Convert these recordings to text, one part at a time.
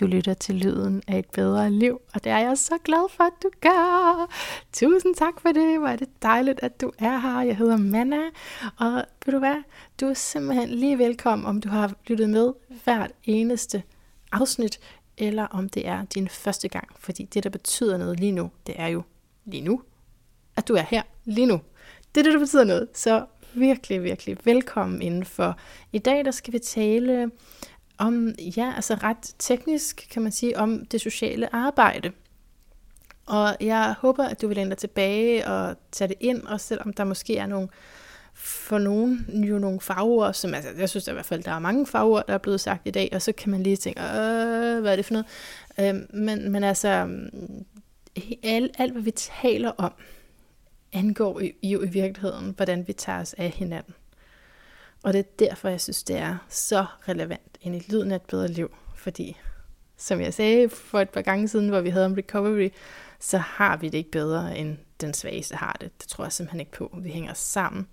Du lytter til lyden af et bedre liv, og det er jeg så glad for, at du gør. Tusind tak for det. Hvor er det dejligt, at du er her. Jeg hedder Manna, og ved du hvad? Du er simpelthen lige velkommen, om du har lyttet med hvert eneste afsnit, eller om det er din første gang. Fordi det, der betyder noget lige nu, det er jo lige nu, at du er her lige nu. Det er det, der betyder noget. Så virkelig, virkelig velkommen indenfor. I dag der skal vi tale om, ja, altså ret teknisk kan man sige, om det sociale arbejde. Og jeg håber, at du vil ændre tilbage og tage det ind, og selvom der måske er nogle, for nogen jo nogle fagord, som altså, jeg synes i hvert fald, der er mange fagord, der er blevet sagt i dag, og så kan man lige tænke, øh, hvad er det for noget? Øh, men, men altså, alt, alt hvad vi taler om, angår jo i virkeligheden, hvordan vi tager os af hinanden. Og det er derfor, jeg synes, det er så relevant end et lyden af et bedre liv. Fordi, som jeg sagde for et par gange siden, hvor vi havde om recovery, så har vi det ikke bedre, end den svageste har det. Det tror jeg simpelthen ikke på. Vi hænger sammen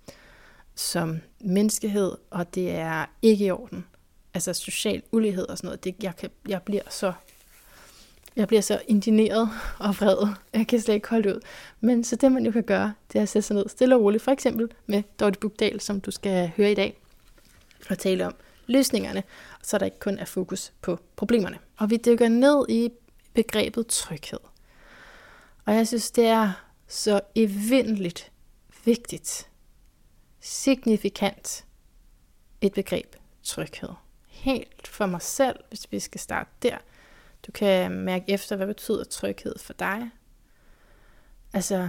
som menneskehed, og det er ikke i orden. Altså social ulighed og sådan noget, det, jeg, kan, jeg bliver så jeg bliver så indineret og vred. Jeg kan slet ikke holde ud. Men så det, man jo kan gøre, det er at sætte sig ned stille og roligt. For eksempel med Dorte Bugdal, som du skal høre i dag. Og tale om løsningerne, så der ikke kun er fokus på problemerne. Og vi dykker ned i begrebet tryghed. Og jeg synes, det er så evindeligt vigtigt, signifikant et begreb tryghed. Helt for mig selv, hvis vi skal starte der – du kan mærke efter, hvad betyder tryghed for dig. Altså,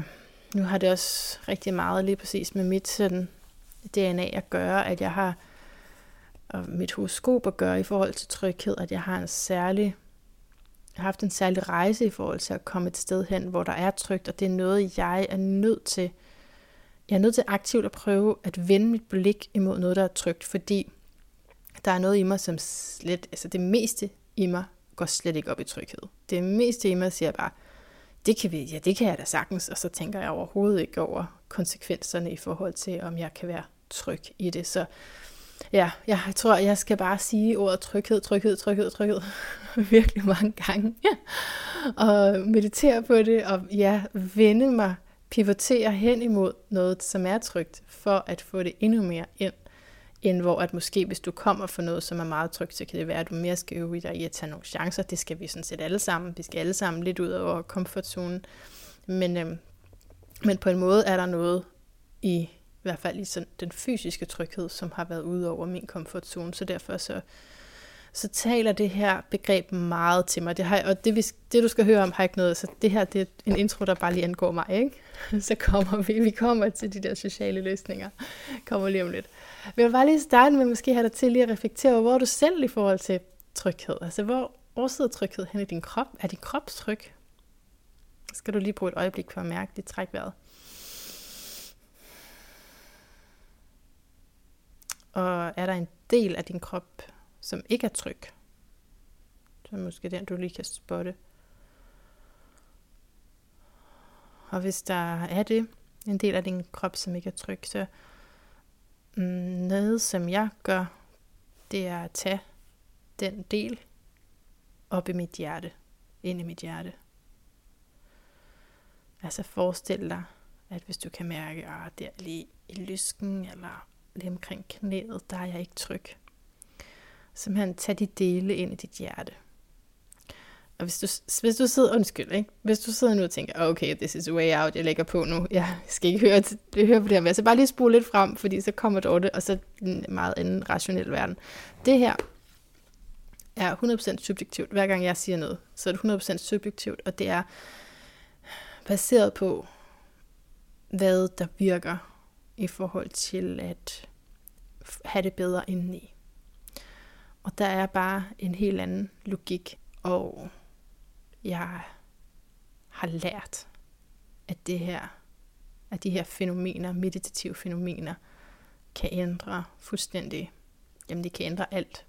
nu har det også rigtig meget lige præcis med mit sådan, DNA at gøre, at jeg har og mit horoskop at gøre i forhold til tryghed, at jeg har en særlig jeg har haft en særlig rejse i forhold til at komme et sted hen, hvor der er trygt, og det er noget, jeg er nødt til. Jeg er nødt til aktivt at prøve at vende mit blik imod noget, der er trygt, fordi der er noget i mig, som slet, altså det meste i mig går slet ikke op i tryghed. Det meste i mig siger bare, det kan vi, ja, det kan jeg da sagtens, og så tænker jeg overhovedet ikke over konsekvenserne i forhold til, om jeg kan være tryg i det. Så ja, jeg tror, jeg skal bare sige ordet tryghed, tryghed, tryghed, tryghed virkelig mange gange. Ja. Og meditere på det, og ja, vende mig, pivotere hen imod noget, som er trygt, for at få det endnu mere ind end hvor at måske hvis du kommer for noget, som er meget trygt, så kan det være, at du mere skal øve dig i at tage nogle chancer. Det skal vi sådan set alle sammen. Vi skal alle sammen lidt ud over komfortzonen. Men, øhm, men på en måde er der noget i, i hvert fald i sådan den fysiske tryghed, som har været ude over min komfortzone. Så derfor så, så taler det her begreb meget til mig. Det har, og det, vi, det, du skal høre om, har ikke noget. Så det her det er en intro, der bare lige angår mig. Ikke? Så kommer vi, vi kommer til de der sociale løsninger. Kommer lige om lidt. Vi vil bare lige starte med måske have dig til lige at reflektere over, hvor er du selv i forhold til tryghed? Altså, hvor, hvor sidder tryghed hen i din krop? Er din krop tryg? Skal du lige bruge et øjeblik for at mærke dit træk vejret? Og er der en del af din krop, som ikke er tryg? Så måske den, du lige kan spotte. Og hvis der er det, en del af din krop, som ikke er tryg, så Mm, noget, som jeg gør, det er at tage den del op i mit hjerte, ind i mit hjerte. Altså forestil dig, at hvis du kan mærke, at det er lige i lysken, eller lige omkring knæet, der er jeg ikke tryg. Simpelthen tag de dele ind i dit hjerte. Og hvis du, hvis du sidder, undskyld, ikke? hvis du sidder nu og tænker, ah, okay, this is way out, jeg lægger på nu, jeg skal ikke høre, det, høre på det her, så bare lige spole lidt frem, fordi så kommer det og så en meget anden rationel verden. Det her er 100% subjektivt. Hver gang jeg siger noget, så er det 100% subjektivt, og det er baseret på, hvad der virker i forhold til at have det bedre indeni. Og der er bare en helt anden logik og jeg har lært, at det her, at de her fænomener, meditative fænomener, kan ændre fuldstændig, jamen det kan ændre alt.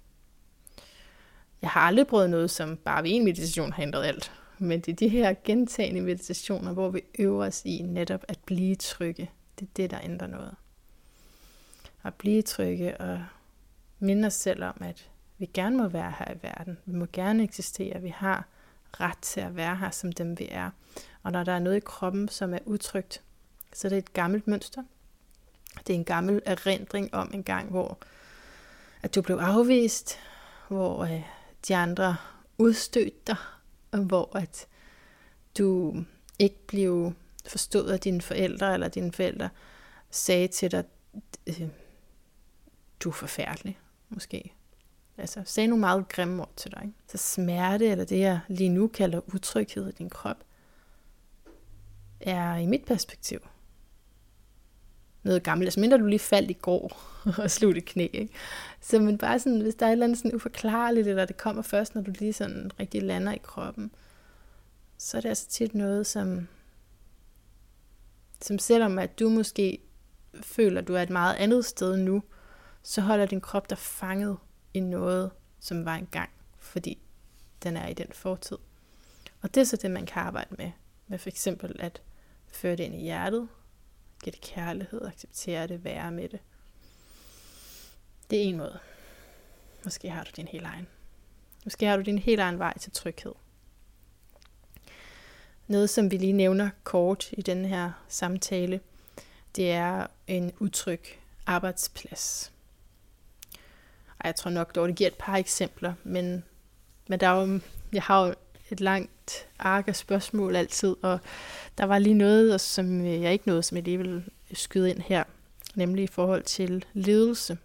Jeg har aldrig prøvet noget, som bare ved en meditation har ændret alt. Men det er de her gentagende meditationer, hvor vi øver os i netop at blive trygge. Det er det, der ændrer noget. At blive trygge og minde os selv om, at vi gerne må være her i verden. Vi må gerne eksistere. Vi har ret til at være her som dem vi er. Og når der er noget i kroppen, som er utrygt, så er det et gammelt mønster. Det er en gammel erindring om en gang, hvor at du blev afvist, hvor øh, de andre udstødte dig, og hvor at du ikke blev forstået at dine forældre, eller dine forældre sagde til dig, øh, du er forfærdelig, måske. Altså, sagde nogle meget grimme ord til dig. Ikke? Så smerte, eller det jeg lige nu kalder utryghed i din krop, er i mit perspektiv noget gammelt. Altså mindre du lige faldt i går og slog dit knæ. Ikke? Så men bare sådan, hvis der er et eller andet sådan uforklarligt, eller det kommer først, når du lige sådan rigtig lander i kroppen, så er det altså tit noget, som, som selvom at du måske føler, at du er et meget andet sted nu, så holder din krop dig fanget i noget, som var engang, fordi den er i den fortid. Og det er så det, man kan arbejde med. Med for eksempel at føre det ind i hjertet, give det kærlighed, acceptere det, være med det. Det er en måde. Måske har du din helt egen. Måske har du din helt egen vej til tryghed. Noget, som vi lige nævner kort i den her samtale, det er en utryg arbejdsplads. Og jeg tror nok dog, det giver et par eksempler, men, men der er jo, jeg har jo et langt ark af spørgsmål altid, og der var lige noget, som øh, jeg ikke nåede, som jeg lige vil skyde ind her, nemlig i forhold til ledelse.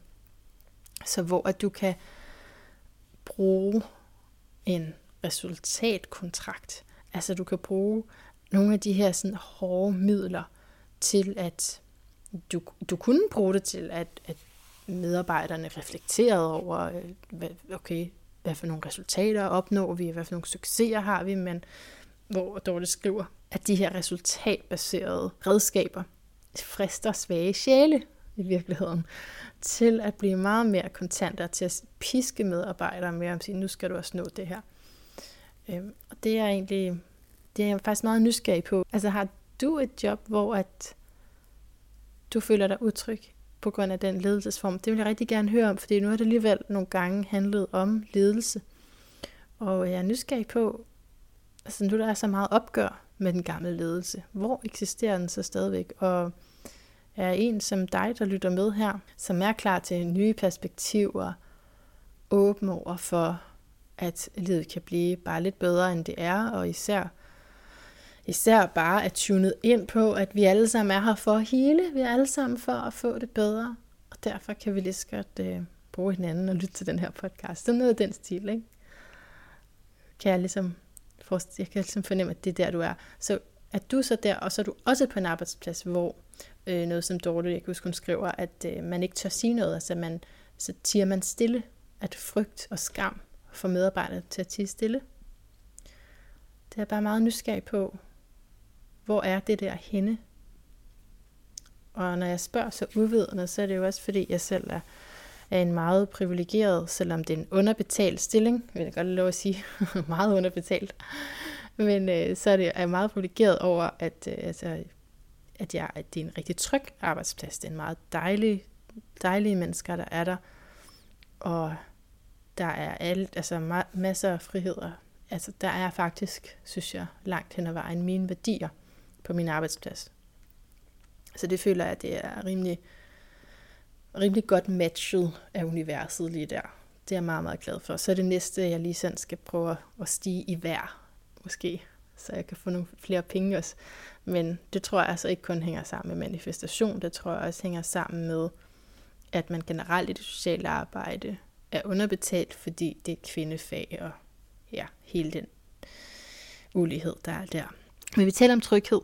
Så hvor at du kan bruge en resultatkontrakt. Altså du kan bruge nogle af de her sådan hårde midler til at du, du kunne bruge det til, at, at medarbejderne reflekterede over, øh, hvad, okay, hvad for nogle resultater opnår vi, hvad for nogle succeser har vi, men hvor Dorte skriver, at de her resultatbaserede redskaber frister svage sjæle i virkeligheden, til at blive meget mere kontanter, til at piske medarbejdere med om sige, nu skal du også nå det her. Øhm, og det er egentlig, det er jeg faktisk meget nysgerrig på. Altså har du et job, hvor at du føler dig utryg på grund af den ledelsesform? Det vil jeg rigtig gerne høre om, fordi nu har det alligevel nogle gange handlet om ledelse. Og jeg er nysgerrig på, altså nu der er så meget opgør med den gamle ledelse. Hvor eksisterer den så stadigvæk? Og er en som dig, der lytter med her, som er klar til nye perspektiver, åben over for, at livet kan blive bare lidt bedre, end det er, og især, især bare at tunet ind på, at vi alle sammen er her for at hele, vi er alle sammen for at få det bedre, og derfor kan vi lige så godt øh, bruge hinanden og lytte til den her podcast. Det er noget af den stil, ikke? Kan jeg ligesom jeg kan ligesom fornemme, at det er der, du er. Så at du så der, og så er du også på en arbejdsplads, hvor øh, noget som Dorte, jeg kan huske, hun skriver, at øh, man ikke tør sige noget, altså man, så tiger man stille, at frygt og skam få medarbejderne til at tige stille. Det er bare meget nysgerrig på, hvor er det der henne? Og når jeg spørger så uvidende, så er det jo også fordi, jeg selv er, er en meget privilegeret, selvom det er en underbetalt stilling, vil jeg godt lov at sige, meget underbetalt. Men øh, så er det er meget privilegeret over, at, øh, altså, at, jeg, at det er en rigtig tryg arbejdsplads. Det er en meget dejlig, dejlige mennesker, der er der. Og der er alt, altså ma- masser af friheder. Altså der er faktisk, synes jeg, langt hen ad vejen mine værdier på min arbejdsplads. Så det føler jeg, at det er rimelig, rimelig godt matchet af universet lige der. Det er jeg meget, meget glad for. Så er det næste, jeg lige sådan skal prøve at stige i hver, måske, så jeg kan få nogle flere penge også. Men det tror jeg altså ikke kun hænger sammen med manifestation, det tror jeg også hænger sammen med, at man generelt i det sociale arbejde er underbetalt, fordi det er et kvindefag og ja, hele den ulighed, der er der. Men vi taler om tryghed,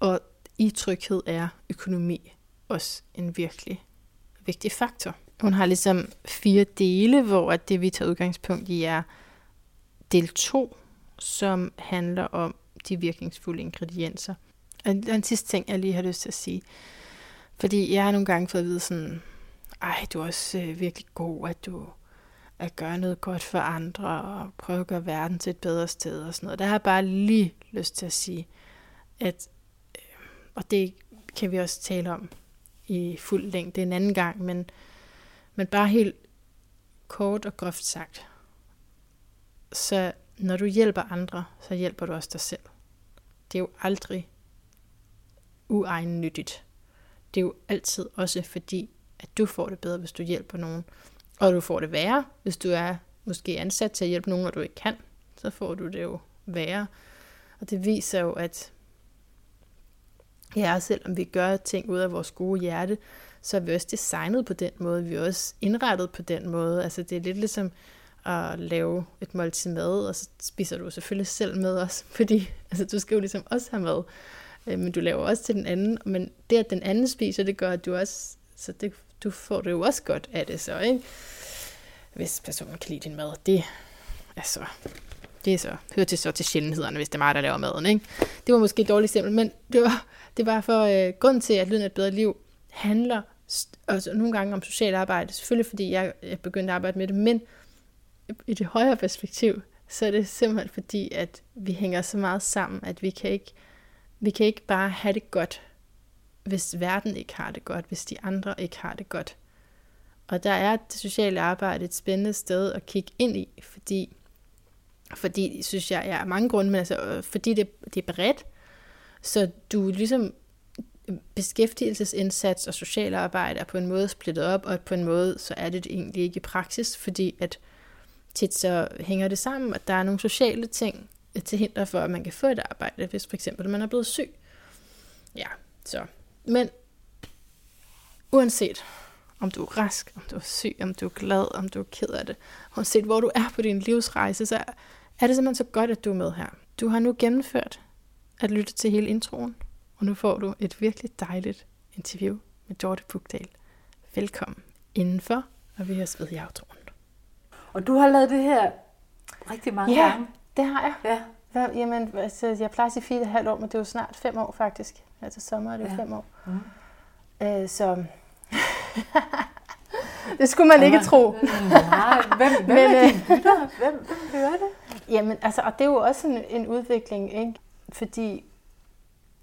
og i tryghed er økonomi også en virkelig vigtig faktor. Hun har ligesom fire dele, hvor at det vi tager udgangspunkt i er del 2, som handler om de virkningsfulde ingredienser. Og den sidste ting, jeg lige har lyst til at sige. Fordi jeg har nogle gange fået at vide sådan, ej, du er også øh, virkelig god, at du at gøre noget godt for andre, og prøve at gøre verden til et bedre sted og sådan noget. Der har jeg bare lige lyst til at sige, at, øh, og det kan vi også tale om i fuld længde en anden gang, men, men bare helt kort og groft sagt, så når du hjælper andre, så hjælper du også dig selv. Det er jo aldrig uegennyttigt. Det er jo altid også fordi, at du får det bedre, hvis du hjælper nogen. Og du får det værre, hvis du er måske ansat til at hjælpe nogen, og du ikke kan. Så får du det jo værre. Og det viser jo, at ja, selvom vi gør ting ud af vores gode hjerte, så er vi også designet på den måde. Vi er også indrettet på den måde. Altså det er lidt ligesom at lave et måltid mad, og så spiser du selvfølgelig selv med os, fordi altså, du skal jo ligesom også have mad. Øh, men du laver også til den anden, men det, at den anden spiser, det gør, at du også, så det, du får det jo også godt af det så, ikke? Hvis personen kan lide din mad, det er så, det er så, hører til så til sjældenhederne, hvis det er mig, der laver maden, ikke? Det var måske et dårligt eksempel, men det var, det var for øh, grund til, at Lyden af et bedre liv handler også altså nogle gange om socialt arbejde, selvfølgelig fordi jeg, jeg begyndte at arbejde med det, men i det højere perspektiv, så er det simpelthen fordi, at vi hænger så meget sammen, at vi kan ikke, vi kan ikke bare have det godt, hvis verden ikke har det godt, hvis de andre ikke har det godt. Og der er det sociale arbejde et spændende sted at kigge ind i, fordi, fordi synes jeg, jeg er mange grunde, men altså, øh, fordi det, det er bredt, så du ligesom øh, beskæftigelsesindsats og socialarbejde er på en måde splittet op, og på en måde så er det egentlig ikke i praksis, fordi at tit så hænger det sammen, at der er nogle sociale ting øh, til hinder for, at man kan få et arbejde, hvis for eksempel man er blevet syg. Ja, så. Men uanset om du er rask, om du er syg, om du er glad, om du er ked af det, uanset hvor du er på din livsrejse, så er det simpelthen så godt, at du er med her. Du har nu gennemført at lytte til hele introen, og nu får du et virkelig dejligt interview med Dorte Bugdal. Velkommen indenfor, og vi høres ved i outroen. Og du har lavet det her rigtig mange ja, gange. det har jeg. Ja. Ja, jamen, altså, jeg plejer at sige fire og et halvt år, men det er jo snart fem år faktisk. Altså sommer er det ja. fem år. Mm. Øh, så det skulle man ikke tro. Nej, hvem, hvem men, er dine lytter? Hvem, hvem hører det? Jamen, altså, og det er jo også en, en udvikling, ikke? fordi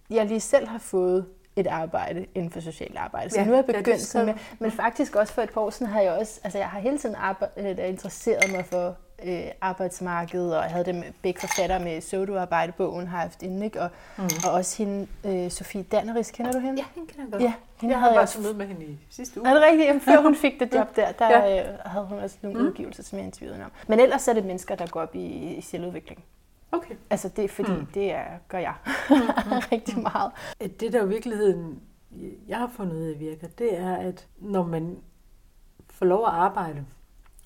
jeg lige selv har fået et arbejde inden for socialt arbejde. Så ja, nu er jeg begyndt sådan med, men faktisk også for et par år siden har jeg også, altså jeg har hele tiden arbejdet, øh, interesseret mig for øh, arbejdsmarkedet, og havde det med begge forfatter med Sodo-arbejde-bogen, har haft inde, ikke? Og, mm. og også hende, øh, Sofie Danneris, kender du hende? Ja, hende kender jeg godt. Ja, hende jeg havde også møde med hende i sidste uge. Er det rigtigt? Jamen, før hun fik det job der, der ja. øh, havde hun også nogle mm. udgivelser, som jeg interviewede om. Men ellers er det mennesker, der går op i, i selvudvikling. Okay. Altså det fordi, mm. det er, gør jeg mm. rigtig meget. Det der i virkeligheden, jeg har fundet ud af virker, det er, at når man får lov at arbejde,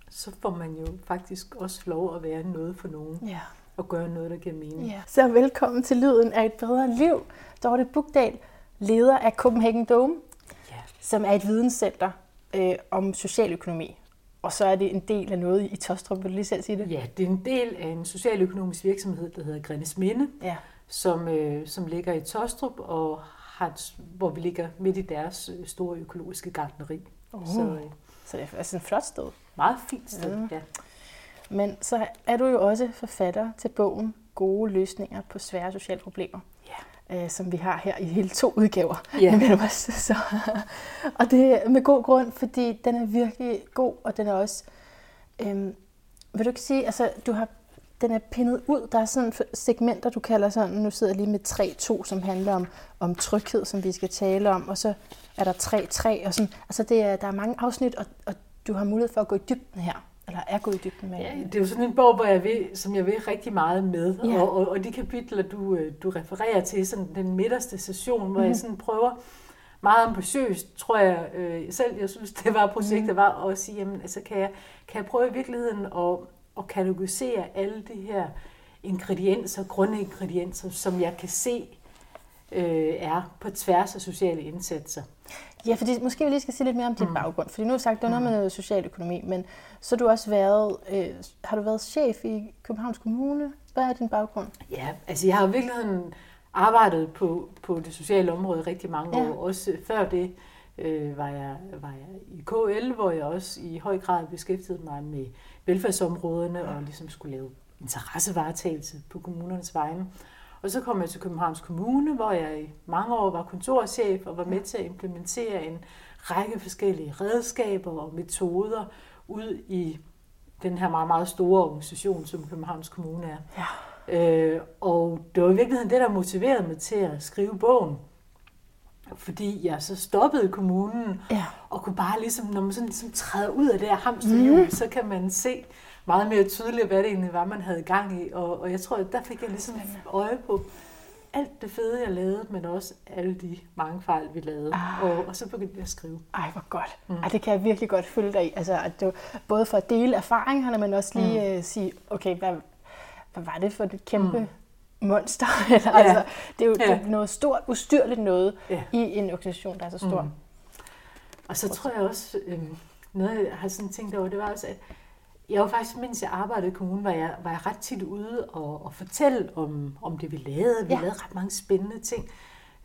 så får man jo faktisk også lov at være noget for nogen. Ja. Og gøre noget, der giver mening. Ja. Så velkommen til Lyden af et bedre liv. Dorte Bugdal, leder af Copenhagen Dome, ja. som er et videnscenter øh, om socialøkonomi og så er det en del af noget i Tostrup, vil du lige selv sige det? Ja, det er en del af en socialøkonomisk virksomhed, der hedder Grindes Minde, ja. som, øh, som ligger i Tostrup, og har, hvor vi ligger midt i deres øh, store økologiske gardneri. Uh. Så, øh, så det er altså en flot sted. Meget fint sted, mm. ja. Men så er du jo også forfatter til bogen Gode løsninger på svære sociale problemer øh, som vi har her i hele to udgaver. Ja. Men også, så, og det er med god grund, fordi den er virkelig god, og den er også... Øh, vil du ikke sige, altså du har den er pindet ud. Der er sådan segmenter, du kalder sådan, nu sidder jeg lige med 3-2, som handler om, om tryghed, som vi skal tale om, og så er der 3-3, og sådan, altså det er, der er mange afsnit, og, og du har mulighed for at gå i dybden her eller er gået i dybden med? Ja, det er jo sådan en bog, hvor jeg vil, som jeg vil rigtig meget med. Ja. Og, og, og de kapitler, du, øh, du refererer til, sådan den midterste session, hvor mm. jeg mhm. sådan prøver meget ambitiøst, tror jeg øh, selv, jeg synes, det var projektet, mm. var at sige, jamen, altså, kan, jeg, kan jeg prøve i virkeligheden at, at kategorisere alle de her ingredienser, grundingredienser, som jeg kan se øh, er på tværs af sociale indsatser. Ja, fordi måske vi lige skal sige lidt mere om din mm. baggrund. Fordi nu har du sagt, det er noget med noget socialøkonomi, men så har du også været, øh, har du været chef i Københavns Kommune. Hvad er din baggrund? Ja, altså jeg har i virkeligheden arbejdet på, på det sociale område rigtig mange ja. år. Også før det øh, var, jeg, var jeg i KL, hvor jeg også i høj grad beskæftigede mig med velfærdsområderne og ligesom skulle lave interessevaretagelse på kommunernes vegne. Og så kom jeg til Københavns Kommune, hvor jeg i mange år var kontorchef og var med til at implementere en række forskellige redskaber og metoder ud i den her meget, meget store organisation, som Københavns Kommune er. Ja. Øh, og det var i virkeligheden det, der motiverede mig til at skrive bogen. Fordi jeg så stoppede kommunen, Ja. og kunne bare ligesom, når man sådan ligesom træder ud af det her hamsterhjul, mm. så kan man se meget mere tydeligt, hvad det egentlig var, man havde gang i. Og, og jeg tror, at der fik jeg ligesom øje på alt det fede, jeg lavede, men også alle de mange fejl, vi lavede. Ah. Og, og så begyndte jeg at skrive. Ej, hvor godt. Mm. Ej, det kan jeg virkelig godt følge dig i. Altså, at du, både for at dele erfaringerne, men også lige mm. uh, sige, okay, hvad, hvad var det for et kæmpe mm. Monster? Eller, Ja. altså, det er jo Ja. noget stort, ustyrligt noget Ja. i en organisation, der er så stor. Mm. Og så tror jeg også, øh, noget jeg har sådan tænkt over, det var også, at jeg var faktisk, mens jeg arbejdede i kommunen, var jeg, var jeg ret tit ude og, og fortælle om, om det, vi lavede. Vi ja. lavede ret mange spændende ting.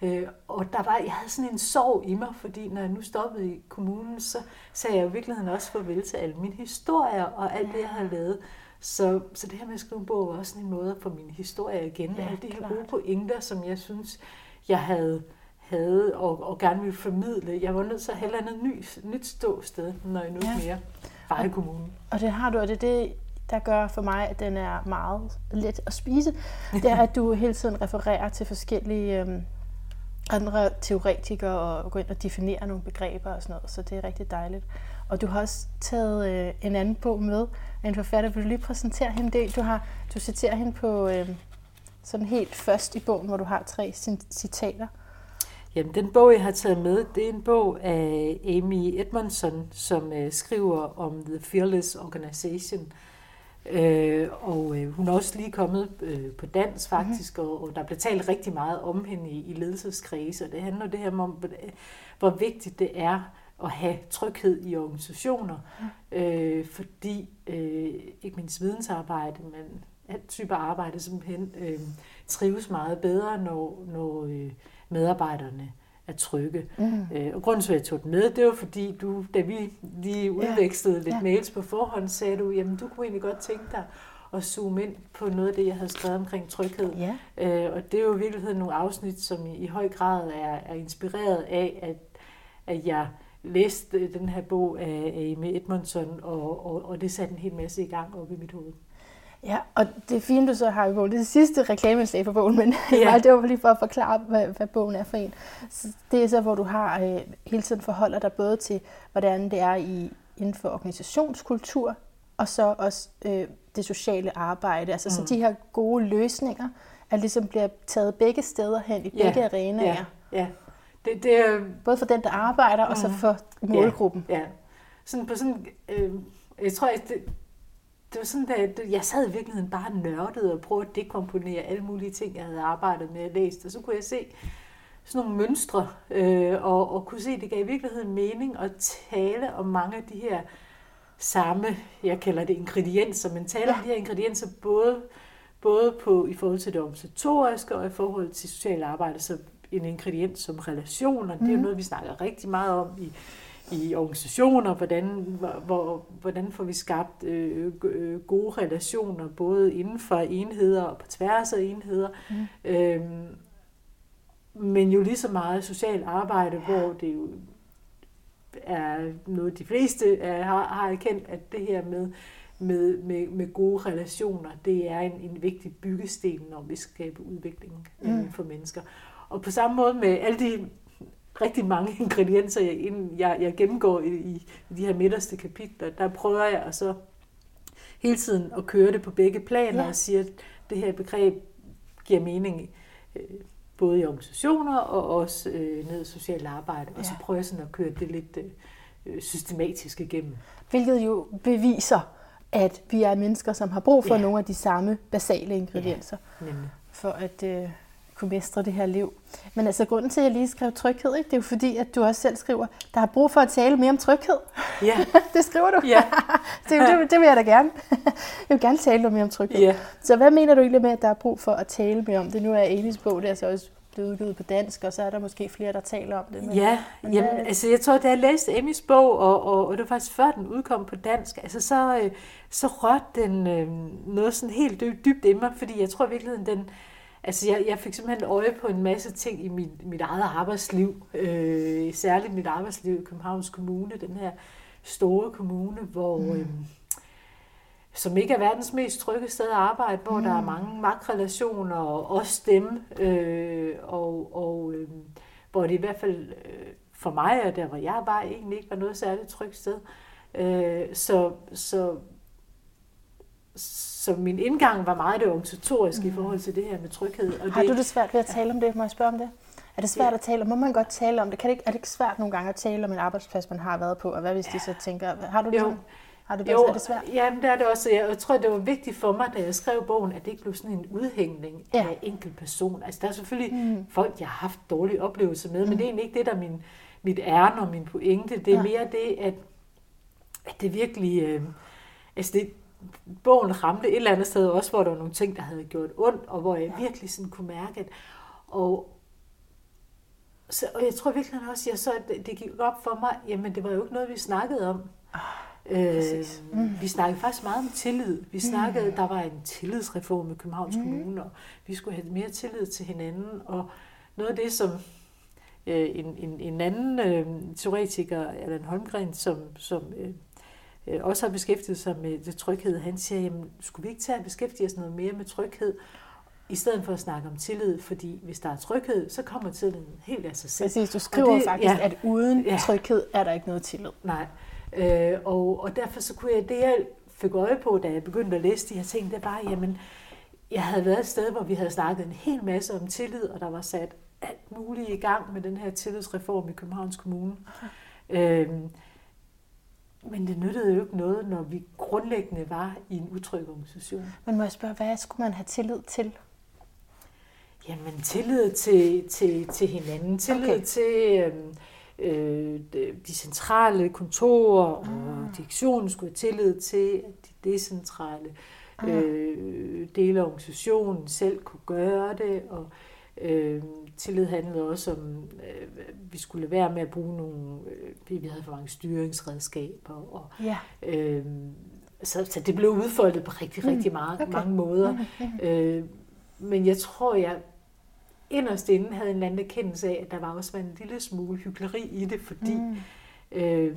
Øh, og der var, jeg havde sådan en sorg i mig, fordi når jeg nu stoppede i kommunen, så sagde jeg i virkeligheden også farvel til alle mine historier og alt det, jeg havde lavet. Så, så det her med at skrive en bog var også sådan en måde at få mine historier igen. Ja, alle de her klart. gode pointer, som jeg synes, jeg havde havde og, og gerne ville formidle. Jeg var nødt til at have et ny, nyt ståsted, når jeg nu ja. mere var i kommunen. Og det har du, og det er det, der gør for mig, at den er meget let at spise. Det er, at du hele tiden refererer til forskellige øhm, andre teoretikere og går ind og definerer nogle begreber og sådan noget, så det er rigtig dejligt. Og du har også taget øh, en anden bog med af en forfatter. Vil du lige præsentere hende det? Du, har, du citerer hende på øh, sådan helt først i bogen, hvor du har tre citater. Jamen, den bog, jeg har taget med, det er en bog af Amy Edmondson, som øh, skriver om The Fearless Organization. Øh, og øh, hun er også lige kommet øh, på dans faktisk, mm. og, og der bliver talt rigtig meget om hende i, i ledelseskrise, og det handler det her om, hvor vigtigt det er at have tryghed i organisationer, øh, fordi øh, ikke mindst vidensarbejde, men alt typer arbejde simpelthen øh, trives meget bedre, når, når øh, medarbejderne er trygge. Mm. Øh, og grunden til, at jeg tog den med, det var fordi, du, da vi lige udvekslede lidt Ja. mails på forhånd, sagde du, jamen du kunne egentlig godt tænke dig at zoome ind på noget af det, jeg havde skrevet omkring tryghed. Ja. Øh, og det er jo i virkeligheden nogle afsnit, som i, i høj grad er, er inspireret af, at, at jeg læste den her bog af Amy Edmondson, og, og, og det satte en hel masse i gang op i mit hoved. Ja, og det er fint, du så har i bogen. Det er det sidste reklameslag for bogen, men Ja. ja. det var lige for at forklare, hvad, hvad bogen er for en. Så det er så, hvor du har øh, hele tiden forholder dig både til, hvordan det er i, inden for organisationskultur, og så også øh, det sociale arbejde. Altså mm. så de her gode løsninger, at ligesom bliver taget begge steder hen i begge arenaer. Ja, ja. Det, det er Både for den, der arbejder, og så for målgruppen. Ja, sådan på sådan, øh, jeg tror, det, det var sådan, at jeg sad i virkeligheden bare nørdet og prøvede at dekomponere alle mulige ting, jeg havde arbejdet med og læst, og så kunne jeg se sådan nogle mønstre, øh, og, og kunne se, at det gav i virkeligheden mening at tale om mange af de her samme, jeg kalder det ingredienser, men tale ja. om Ja. de her ingredienser både, både på, i forhold til det organisatoriske og i forhold til socialt arbejde, så en ingrediens som relationer, det er jo Mhm. noget, vi snakker rigtig meget om i, i organisationer, hvordan, hvor, hvor, hvordan får vi skabt øh, øh, gode relationer, både inden for enheder og på tværs af enheder. Mm. Øhm, men jo lige så meget socialt arbejde, hvor det jo er noget, de fleste er, har, har erkendt, at det her med, med, med, med gode relationer, det er en, en vigtig byggesten, når vi skaber udvikling øh, Mm. for mennesker. Og på samme måde med alle de rigtig mange ingredienser, jeg, inden jeg, jeg gennemgår i, i, i de her midterste kapitler, der prøver jeg at så hele tiden at køre det på begge planer Ja. og siger, at det her begreb giver mening øh, både i organisationer og også øh, ned i socialt arbejde. Og så Ja. prøver jeg sådan at køre det lidt øh, systematisk igennem. Hvilket jo beviser, at vi er mennesker, som har brug for Ja. nogle af de samme basale ingredienser. Nemlig. for at øh, kunne mestre det her liv. Men altså, grunden til, at jeg lige skrev tryghed, ikke, det er jo fordi, at du også selv skriver, der er brug for at tale mere om tryghed. Ja, det skriver du. ja, det, det, det vil jeg da gerne. jeg vil gerne tale noget mere om tryghed. ja. Så hvad mener du egentlig med, at der er brug for at tale mere om det? Nu er Elis bog, det er altså også blevet udgivet på dansk, og så er der måske flere, der taler om det. Men, Ja, men jamen, hvad- altså jeg tror, da jeg læste Emmys bog, og, og, og det var faktisk før den udkom på dansk, altså så, øh, så rørte den øh, noget sådan helt dybt, dybt i mig, fordi jeg tror i virkeligheden, den, altså jeg, jeg fik simpelthen øje på en masse ting i mit, mit eget arbejdsliv, øh, særligt mit arbejdsliv i Københavns Kommune, den her store kommune, hvor... Mm. Øh, som ikke er verdens mest trygge sted at arbejde, hvor mm. der er mange magtrelationer, og også dem, øh, og, og øh, hvor det i hvert fald øh, for mig, og der hvor jeg var, egentlig ikke var noget særligt trygt sted. Øh, så, så, så min indgang var meget det organisatoriske mm. i forhold til det her med tryghed. Og Har det, du det svært ved at tale om det? Må jeg spørge om det? Er det svært at tale om? Må man godt tale om det? Kan det ikke, er det ikke svært nogle gange at tale om en arbejdsplads, man har været på? Og hvad hvis de så tænker, har du det jo. sådan? Har du det, jo, er det svært? Ja, det er det også. Jeg tror, det var vigtigt for mig, da jeg skrev bogen, at det ikke blev sådan en udhængning ja. af enkel person. Altså, der er selvfølgelig mm. folk, jeg har haft dårlige oplevelser med, mm. men det er egentlig ikke det, der er min, mit ærne og min pointe. Det er ja. mere det, at, at det virkelig... Øh, altså, det, bogen ramte et eller andet sted også, hvor der var nogle ting, der havde gjort ondt, og hvor jeg virkelig sådan kunne mærke, at og, så, og jeg tror virkelig også, at jeg så, at det gik op for mig, jamen det var jo ikke noget, vi snakkede om. Ah. Øh, mm. Vi snakkede faktisk meget om tillid. Vi mm. snakkede, mm. der var en tillidsreform i Københavns mm. Kommune, og vi skulle have mere tillid til hinanden. Og noget af det, som øh, en, en, en anden øh, teoretiker, Allan Holmgren, som, som øh, øh, også har beskæftiget sig med det tryghed, han siger, jamen, skulle vi ikke tage at beskæftige os noget mere med tryghed? i stedet for at snakke om tillid, fordi hvis der er tryghed, så kommer tilliden helt af sig selv. Præcis, du skriver det, faktisk, ja, at uden ja, tryghed er der ikke noget tillid. Nej, Øh, og, og derfor så kunne jeg, det jeg fik øje på, da jeg begyndte at læse de her ting, det var, jamen, jeg havde været et sted, hvor vi havde snakket en hel masse om tillid, og der var sat alt muligt i gang med den her tillidsreform i Københavns Kommune. Øh, men det nyttede jo ikke noget, når vi grundlæggende var i en utryg organisation. Men må jeg spørge, hvad skulle man have tillid til? Jamen, tillid til, til, til hinanden. Tillid okay. til... Øh, øh, de centrale kontorer og ah. direktionen skulle have tillid til, at de decentrale ah. øh, dele af organisationen selv kunne gøre det, og øh, tillid handlede også om, øh, vi skulle være med at bruge nogle, øh, vi havde for mange styringsredskaber, og ja. øh, så, så det blev udfoldet på rigtig, rigtig mm, meget, okay. mange måder. Okay. Øh, men jeg tror, jeg inderst inde havde en anden erkendelse af, at der var også en lille smule hyggeleri i det, fordi, mm. øh,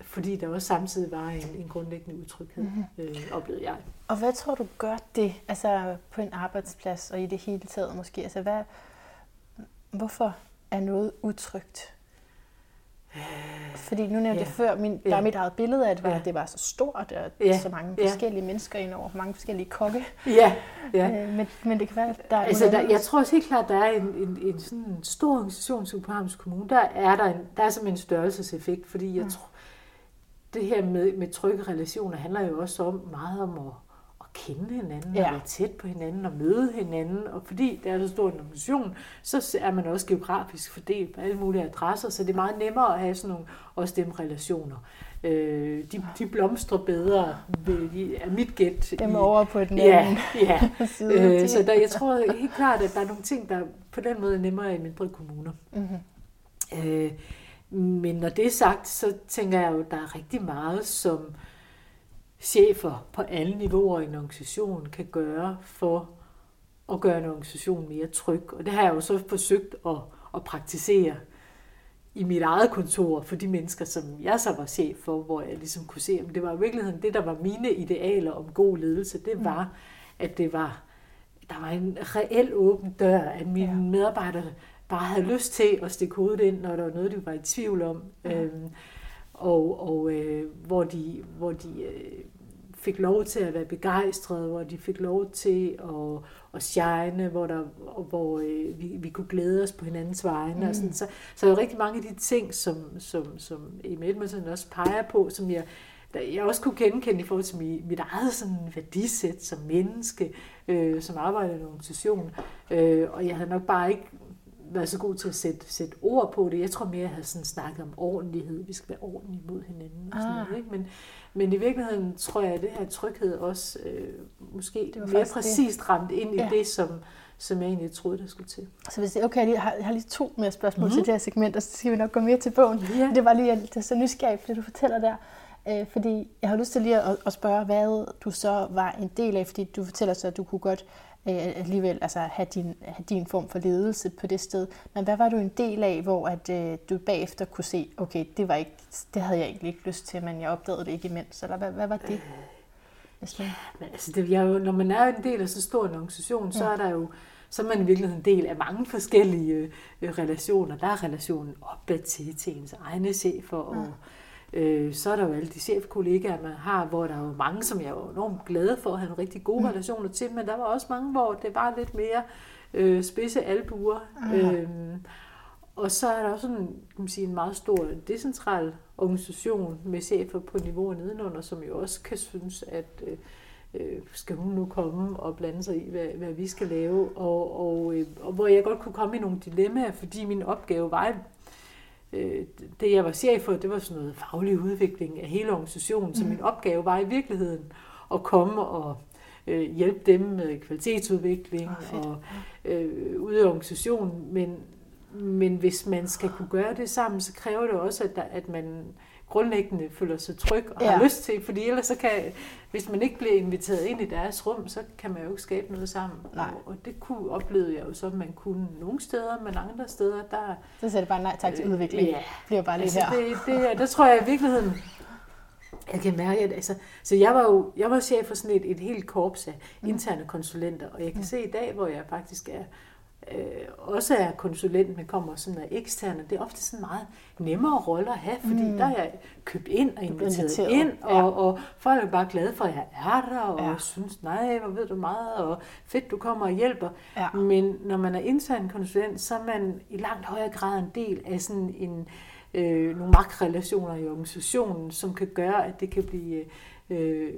fordi der også samtidig var en, en grundlæggende utryghed, mm. øh, oplevede jeg. Og hvad tror du gør det, altså på en arbejdsplads og i det hele taget måske? Altså hvad, hvorfor er noget utrygt? Fordi nu nævnte ja. jeg før, min, der ja. er mit eget billede af, at ja. det var så stort, og ja. så mange forskellige ja. mennesker ind over, mange forskellige kokke. Ja. ja. Øh, men, men det kan være, at der er... Altså, der, jeg tror også helt klart, at der er en, en, en sådan en stor organisation som Københavns Kommune. Der er der, en, der er simpelthen en størrelseseffekt, fordi jeg mm. tror, det her med, med trygge relationer handler jo også om meget om at kende hinanden ja. og være tæt på hinanden og møde hinanden. Og fordi det er så stor en organisation, så er man også geografisk fordelt på alle mulige adresser, så det er meget nemmere at have sådan nogle også dem relationer. Øh, de, de blomstrer bedre, ved, er mit gæt. Dem i, over på den ja, ja. side. Øh, så der, jeg tror helt klart, at der er nogle ting, der på den måde er nemmere i mindre kommuner. Mm-hmm. Øh, men når det er sagt, så tænker jeg jo, at der er rigtig meget, som chefer på alle niveauer i en organisation kan gøre for at gøre en organisation mere tryg. Og det har jeg jo så forsøgt at, at praktisere i mit eget kontor for de mennesker, som jeg så var chef for, hvor jeg ligesom kunne se, at det var i virkeligheden det, der var mine idealer om god ledelse, det var, mm. at det var, der var en reel åben dør, at mine ja. medarbejdere bare havde lyst til at stikke hovedet ind, når der var noget, de var i tvivl om. Ja. Øhm, og og øh, hvor de, hvor de øh, fik lov til at være begejstrede, hvor de fik lov til at, at shine, hvor, der, hvor øh, vi, vi kunne glæde os på hinandens vegne. Mm. Og sådan. Så, så er der rigtig mange af de ting, som, som, som Emil Edmundsen også peger på, som jeg, jeg også kunne genkende i forhold til mit, mit eget sådan, værdisæt som menneske, øh, som arbejder i en organisation. Øh, og jeg havde nok bare ikke været så god til at sætte, sætte ord på det. Jeg tror mere, jeg havde sådan snakket om ordentlighed. Vi skal være ordentlige mod hinanden. Og sådan ah. noget, ikke? Men, men i virkeligheden tror jeg, at det her tryghed også øh, måske det var mere præcist det. ramt ind i ja. det, som, som jeg egentlig troede, der skulle til. Så hvis det, okay, jeg har, jeg har lige to mere spørgsmål mm-hmm. til det her segment, og så skal vi nok gå mere til bogen. Ja. Det var lige, jeg er så nysgerrig, det du fortæller der. Øh, fordi jeg har lyst til lige at, at spørge, hvad du så var en del af, fordi du fortæller så, at du kunne godt øh, alligevel altså, have, din, have din form for ledelse på det sted. Men hvad var du en del af, hvor at, øh, du bagefter kunne se, okay, det, var ikke, det havde jeg egentlig ikke lyst til, men jeg opdagede det ikke imens, eller hvad, hvad var det? Hvis man... Men altså, det, jeg, jo, når man er en del af så stor en organisation, ja. så er der jo så er man i virkeligheden en del af mange forskellige øh, relationer. Der er relationen opad til, til ens egne chefer, og ja. Øh, så er der jo alle de chefkollegaer, man har, hvor der er jo mange, som jeg er enormt glad for at have en rigtig gode mm. relationer til, men der var også mange, hvor det var lidt mere øh, spidse albuer. Øhm, og så er der også sådan, kan man sige, en meget stor decentral organisation med chefer på niveau nedenunder, som jo også kan synes, at øh, øh, skal hun nu komme og blande sig i, hvad, hvad vi skal lave, og, og, øh, og hvor jeg godt kunne komme i nogle dilemmaer, fordi min opgave var, øh, det jeg var chef for, det var sådan noget faglig udvikling af hele organisationen, mm. så min opgave var i virkeligheden at komme og øh, hjælpe dem med kvalitetsudvikling oh, og øh, ude i organisationen, men, men hvis man skal kunne gøre det sammen, så kræver det også, at, der, at man grundlæggende føler sig tryg og ja. har lyst til, fordi ellers så kan, hvis man ikke bliver inviteret ind i deres rum, så kan man jo ikke skabe noget sammen. Nej. Og, og det kunne oplevede jeg jo så, at man kunne nogle steder, men andre steder, der... Så siger det bare nej tak til øh, udvikling. Ja. Bliver bare lidt altså, her. Det, det, der tror jeg i virkeligheden, jeg kan mærke, at altså, så jeg var jo jeg var chef for sådan et, et helt korps af mm. interne konsulenter, og jeg kan mm. se i dag, hvor jeg faktisk er øh, også er konsulent, men kommer sådan af eksterne, det er ofte sådan meget nemmere roller at have, fordi mm. der er jeg købt ind og inviteret, inviteret. ind, og, ja. og folk er bare glade for, at jeg er der, og ja. synes, nej, hvor ved du meget, og fedt, du kommer og hjælper. Ja. Men når man er intern konsulent, så er man i langt højere grad en del af sådan en, øh, nogle magtrelationer i organisationen, som kan gøre, at det kan blive øh,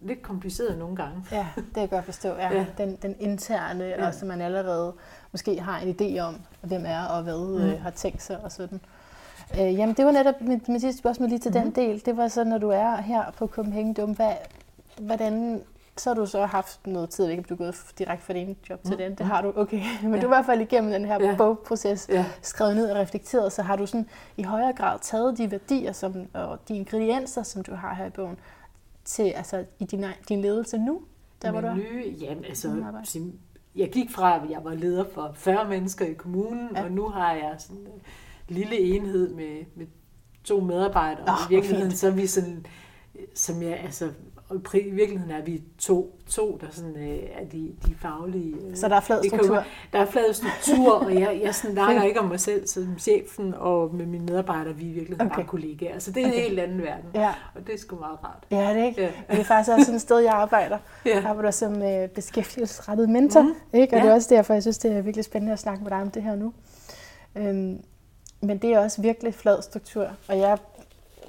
lidt kompliceret nogle gange. Ja, det kan jeg godt forstå. Ja. ja. Den, den interne, ja. og som man allerede måske har en idé om, hvem er og hvad mm. øh, har tænkt sig og sådan. Øh, jamen, det var netop mit, mit sidste spørgsmål lige til mm. den del. Det var så, når du er her på Copenhagen Dome, hvad, hvordan, så har du så haft noget tid, ikke? Du er gået direkte fra det ene job til mm. den. Det har du, okay. Men ja. du er i hvert fald igennem den her ja. bogproces ja. skrevet ned og reflekteret, så har du sådan i højere grad taget de værdier som, og de ingredienser, som du har her i bogen, til altså, i din, din ledelse nu? Der, hvor du nye, jamen, altså, jeg gik fra, at jeg var leder for 40 mennesker i kommunen, ja. og nu har jeg sådan en lille enhed med, med to medarbejdere. Oh, og i virkeligheden så er vi sådan, som jeg, altså, og i virkeligheden er vi to, to der sådan, øh, er de, de faglige. Øh, så der er flad struktur? Kan, der er flad struktur, og jeg, jeg snakker ikke om mig selv som chefen, og med mine medarbejdere, vi er virkelig okay. bare kollegaer. Så det er okay. en helt anden verden, ja. og det er sgu meget rart. Ja, det er ikke. Ja. Det er faktisk også et sted, jeg arbejder. Ja. Jeg arbejder som øh, beskæftigelsesrettet mentor, mm. ikke? og ja. det er også derfor, jeg synes, det er virkelig spændende at snakke med dig om det her nu. Øhm, men det er også virkelig flad struktur, og jeg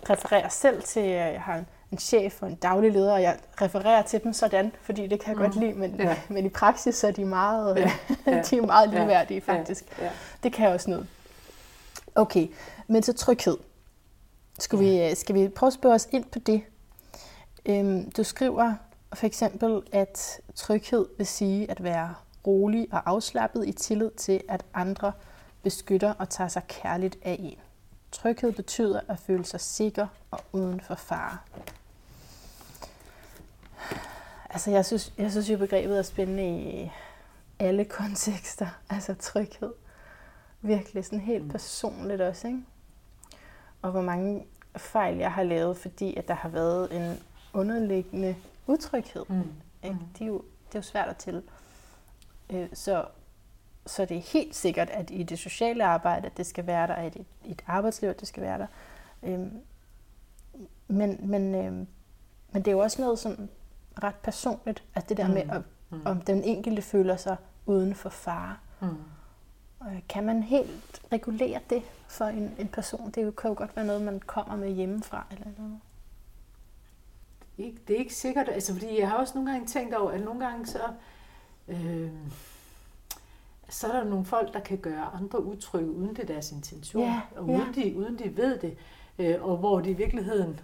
refererer selv til, at jeg har en en chef og en daglig leder, og jeg refererer til dem sådan, fordi det kan jeg mm. godt lide, men, ja. men i praksis så er de meget, ja. Ja. de er meget ligeværdige faktisk. Ja. Ja. Det kan også noget. Okay, men så tryghed. Skal, ja. vi, skal vi prøve at spørge os ind på det? Øhm, du skriver for eksempel, at tryghed vil sige at være rolig og afslappet i tillid til, at andre beskytter og tager sig kærligt af en. Tryghed betyder at føle sig sikker og uden for fare. Altså, jeg synes, jeg synes jo, begrebet er spændende i alle kontekster. Altså tryghed. Virkelig sådan helt mm. personligt også, ikke? Og hvor mange fejl jeg har lavet, fordi at der har været en underliggende utryghed. Mm. Ikke? Mm. Det, er jo, det er jo svært at til. Øh, så, så det er helt sikkert, at i det sociale arbejde, at det skal være der, at i et arbejdsliv, at det skal være der. Øhm, men, men, øhm, men det er jo også noget, som ret personligt. Altså det der mm. med, at, mm. om den enkelte føler sig uden for fare. Mm. Kan man helt regulere det for en, en person? Det kan jo godt være noget, man kommer med hjemmefra. Eller noget. Ikke, det er ikke sikkert, altså fordi jeg har også nogle gange tænkt over, at nogle gange så, øh, så er der nogle folk, der kan gøre andre utrygge, uden det er deres intention, ja, og uden, ja. de, uden de ved det, øh, og hvor de i virkeligheden,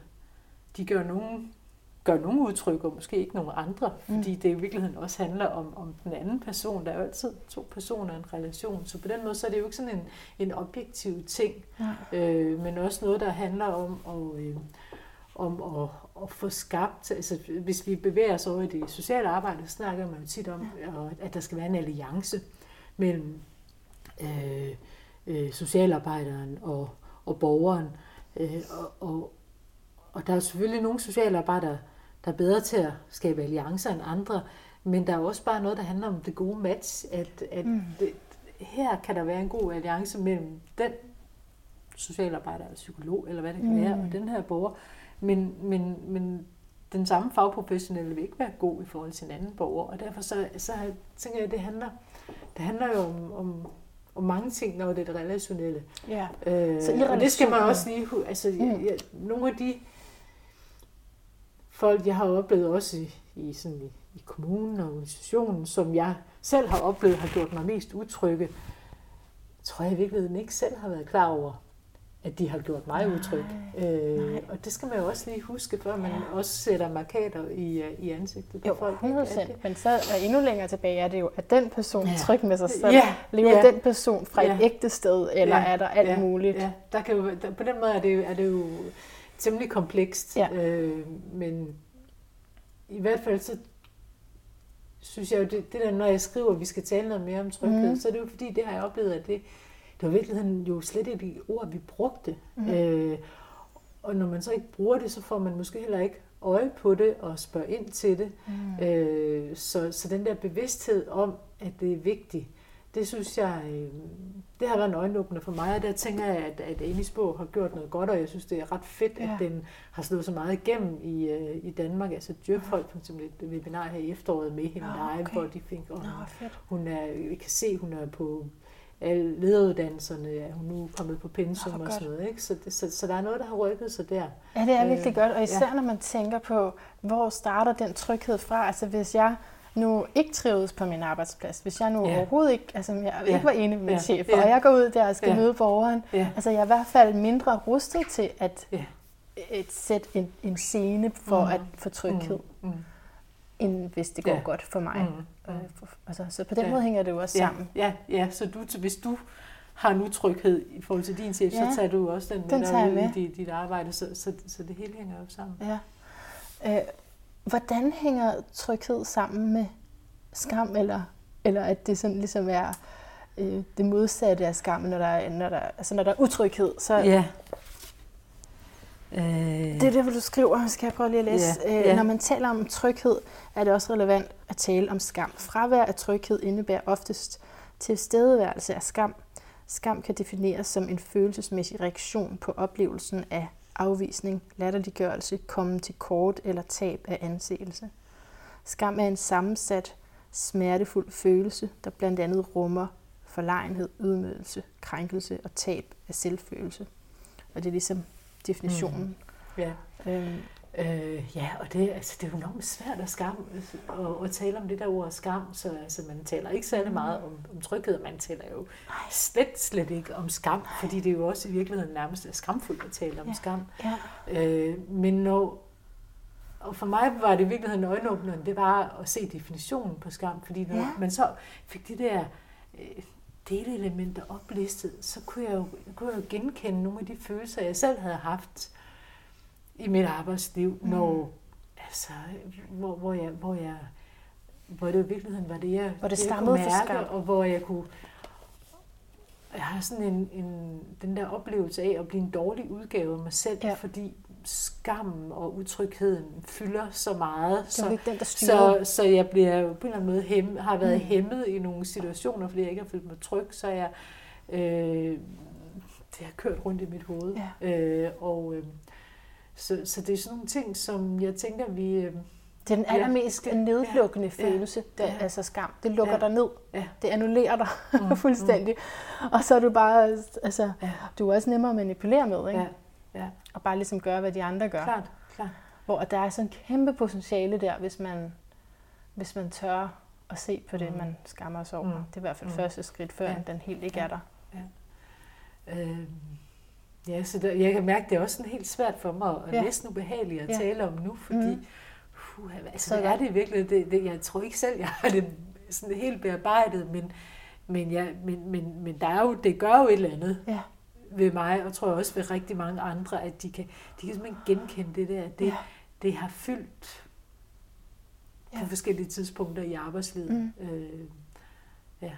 de gør nogen gør nogle udtryk, og måske ikke nogle andre, mm. fordi det i virkeligheden også handler om, om den anden person. Der er jo altid to personer i en relation, så på den måde så er det jo ikke sådan en, en objektiv ting, ja. øh, men også noget, der handler om at, øh, om at, at få skabt, altså hvis vi bevæger os over i det sociale arbejde, så snakker man jo tit om, at der skal være en alliance mellem øh, øh, socialarbejderen og, og borgeren. Øh, og, og, og der er selvfølgelig nogle socialarbejdere, der er bedre til at skabe alliancer end andre, men der er også bare noget, der handler om det gode match, at, at mm. det, her kan der være en god alliance mellem den socialarbejder eller psykolog, eller hvad det kan mm. være, og den her borger, men, men, men den samme fagprofessionelle vil ikke være god i forhold til en anden borger, og derfor så, så tænker jeg, at det handler, det handler jo om, om, om mange ting, når det er det relationelle. Ja. Øh, så og det skal man også lige... Altså, mm. jeg, jeg, nogle af de folk, jeg har oplevet også i, i, sådan i, i kommunen og organisationen, som jeg selv har oplevet, har gjort mig mest utrygge, tror jeg i virkeligheden ikke selv har været klar over, at de har gjort mig utryg. Øh, og det skal man jo også lige huske, før man ja. også sætter markader i, øh, i ansigtet på jo, folk. 100 Men så er endnu længere tilbage er det jo, at den person ja. tryg med sig selv. Ja. Lever ja. den person fra ja. et ægte sted, eller ja. er der alt ja. muligt? Ja. Der kan jo, der, på den måde er det, er det jo temmelig komplekst. Ja. Øh, men i hvert fald så synes jeg jo, det, det der, når jeg skriver, at vi skal tale noget mere om tryghed, mm. så er det jo fordi, det har jeg oplevet, at det, det var i virkeligheden jo slet ikke de ord, vi brugte. Mm. Øh, og når man så ikke bruger det, så får man måske heller ikke øje på det og spørger ind til det. Mm. Øh, så, så den der bevidsthed om, at det er vigtigt, det synes jeg, øh, det har været en øjenåbner for mig, og der tænker jeg, at, at Amis bog har gjort noget godt, og jeg synes, det er ret fedt, ja. at den har slået så meget igennem i, øh, i Danmark. Altså Djøfolk, for eksempel et webinar her i efteråret med hende, ja, okay. hvor de fik, og Nå, hun er, vi kan se, hun er på alle lederuddannelserne er hun nu kommet på pensum og sådan noget. Ikke? Så, det, så, så der er noget, der har rykket sig der. Ja, det er virkelig øh, godt, og især ja. når man tænker på, hvor starter den tryghed fra. Altså hvis jeg nu ikke trives på min arbejdsplads, hvis jeg nu ja. overhovedet ikke, altså jeg ja. ikke var enig med min ja. chef, ja. og jeg går ud der og skal ja. møde borgeren, ja. altså jeg er i hvert fald mindre rustet til at ja. et sætte en, en scene for mm. at få tryghed. Mm. Mm end hvis det går ja. godt for mig. Mm. Øh, for, altså, så på den ja. måde hænger det jo også sammen. Ja, ja, så du, hvis du har en utryghed i forhold til din chef, ja. så tager du også den med, den tager med. i dit, dit arbejde, så, så, så det hele hænger jo sammen. Ja. Øh, hvordan hænger tryghed sammen med skam, eller, eller at det sådan ligesom er øh, det modsatte af skam, når der, er, når, der, altså når der er utryghed, så, ja. Øh... Det er det, hvor du skriver, skal jeg prøve lige at læse. Ja, øh, ja. Når man taler om tryghed, er det også relevant at tale om skam. Fravær af tryghed indebærer oftest tilstedeværelse af skam. Skam kan defineres som en følelsesmæssig reaktion på oplevelsen af afvisning, latterliggørelse, komme til kort eller tab af anseelse. Skam er en sammensat, smertefuld følelse, der blandt andet rummer forlegenhed, ydmygelse, krænkelse og tab af selvfølelse. Og det er ligesom definitionen. Mm. Ja. Øhm. Øh, ja, og det, altså, det er jo enormt svært at, skam, at, at tale om det der ord skam, så altså, man taler ikke særlig mm. meget om, om tryghed, man taler jo slet, slet ikke om skam, fordi det er jo også i virkeligheden nærmest skamfuldt at tale om ja. skam. Ja. Øh, men når, og for mig var det i virkeligheden øjenåbneren, det var at se definitionen på skam, fordi når ja. man så fik de der øh, delelementer oplistet, så kunne jeg, jo, kunne jeg jo genkende nogle af de følelser, jeg selv havde haft i mit arbejdsliv, mm. når, altså, hvor, hvor, jeg, hvor, jeg, hvor det i virkeligheden var det, jeg, hvor det jeg kunne mærke, og hvor jeg kunne jeg har sådan en, en, den der oplevelse af at blive en dårlig udgave af mig selv, ja. fordi skammen og utrygheden fylder så meget, så, den, der så, så jeg bliver på en eller anden måde hem, har været mm. hæmmet i nogle situationer, fordi jeg ikke har følt mig tryg, så jeg øh, det har kørt rundt i mit hoved. Ja. Øh, og øh, så, så det er sådan nogle ting, som jeg tænker, vi... Øh, det er den allermest ja, nedlukkende ja, følelse, ja, ja. altså skam. Det lukker ja, dig ned. Ja. Det annullerer dig mm, fuldstændig. Mm. Og så er du bare, altså, ja. du er også nemmere at manipulere med, ikke? Ja. Ja. Og bare ligesom gøre, hvad de andre gør. Klart, klart. Hvor der er sådan en kæmpe potentiale der, hvis man, hvis man tør at se på det, mm. man skammer sig over. Mm. Det er i hvert fald mm. første skridt, før ja. den helt ikke ja. er der. Ja. Øh, ja, så der, jeg kan mærke, det er også sådan helt svært for mig at ja. næsten ubehageligt at ja. tale om nu, fordi mm. uh, altså, så er det virkelig, det, det, jeg tror ikke selv, jeg har det sådan helt bearbejdet, men, men, ja, men, men, men der er jo, det gør jo et eller andet. Ja ved mig, og tror jeg også ved rigtig mange andre, at de kan, de kan simpelthen genkende det der. Det, ja. det har fyldt ja. på forskellige tidspunkter i arbejdslivet. Mm. Øh, ja.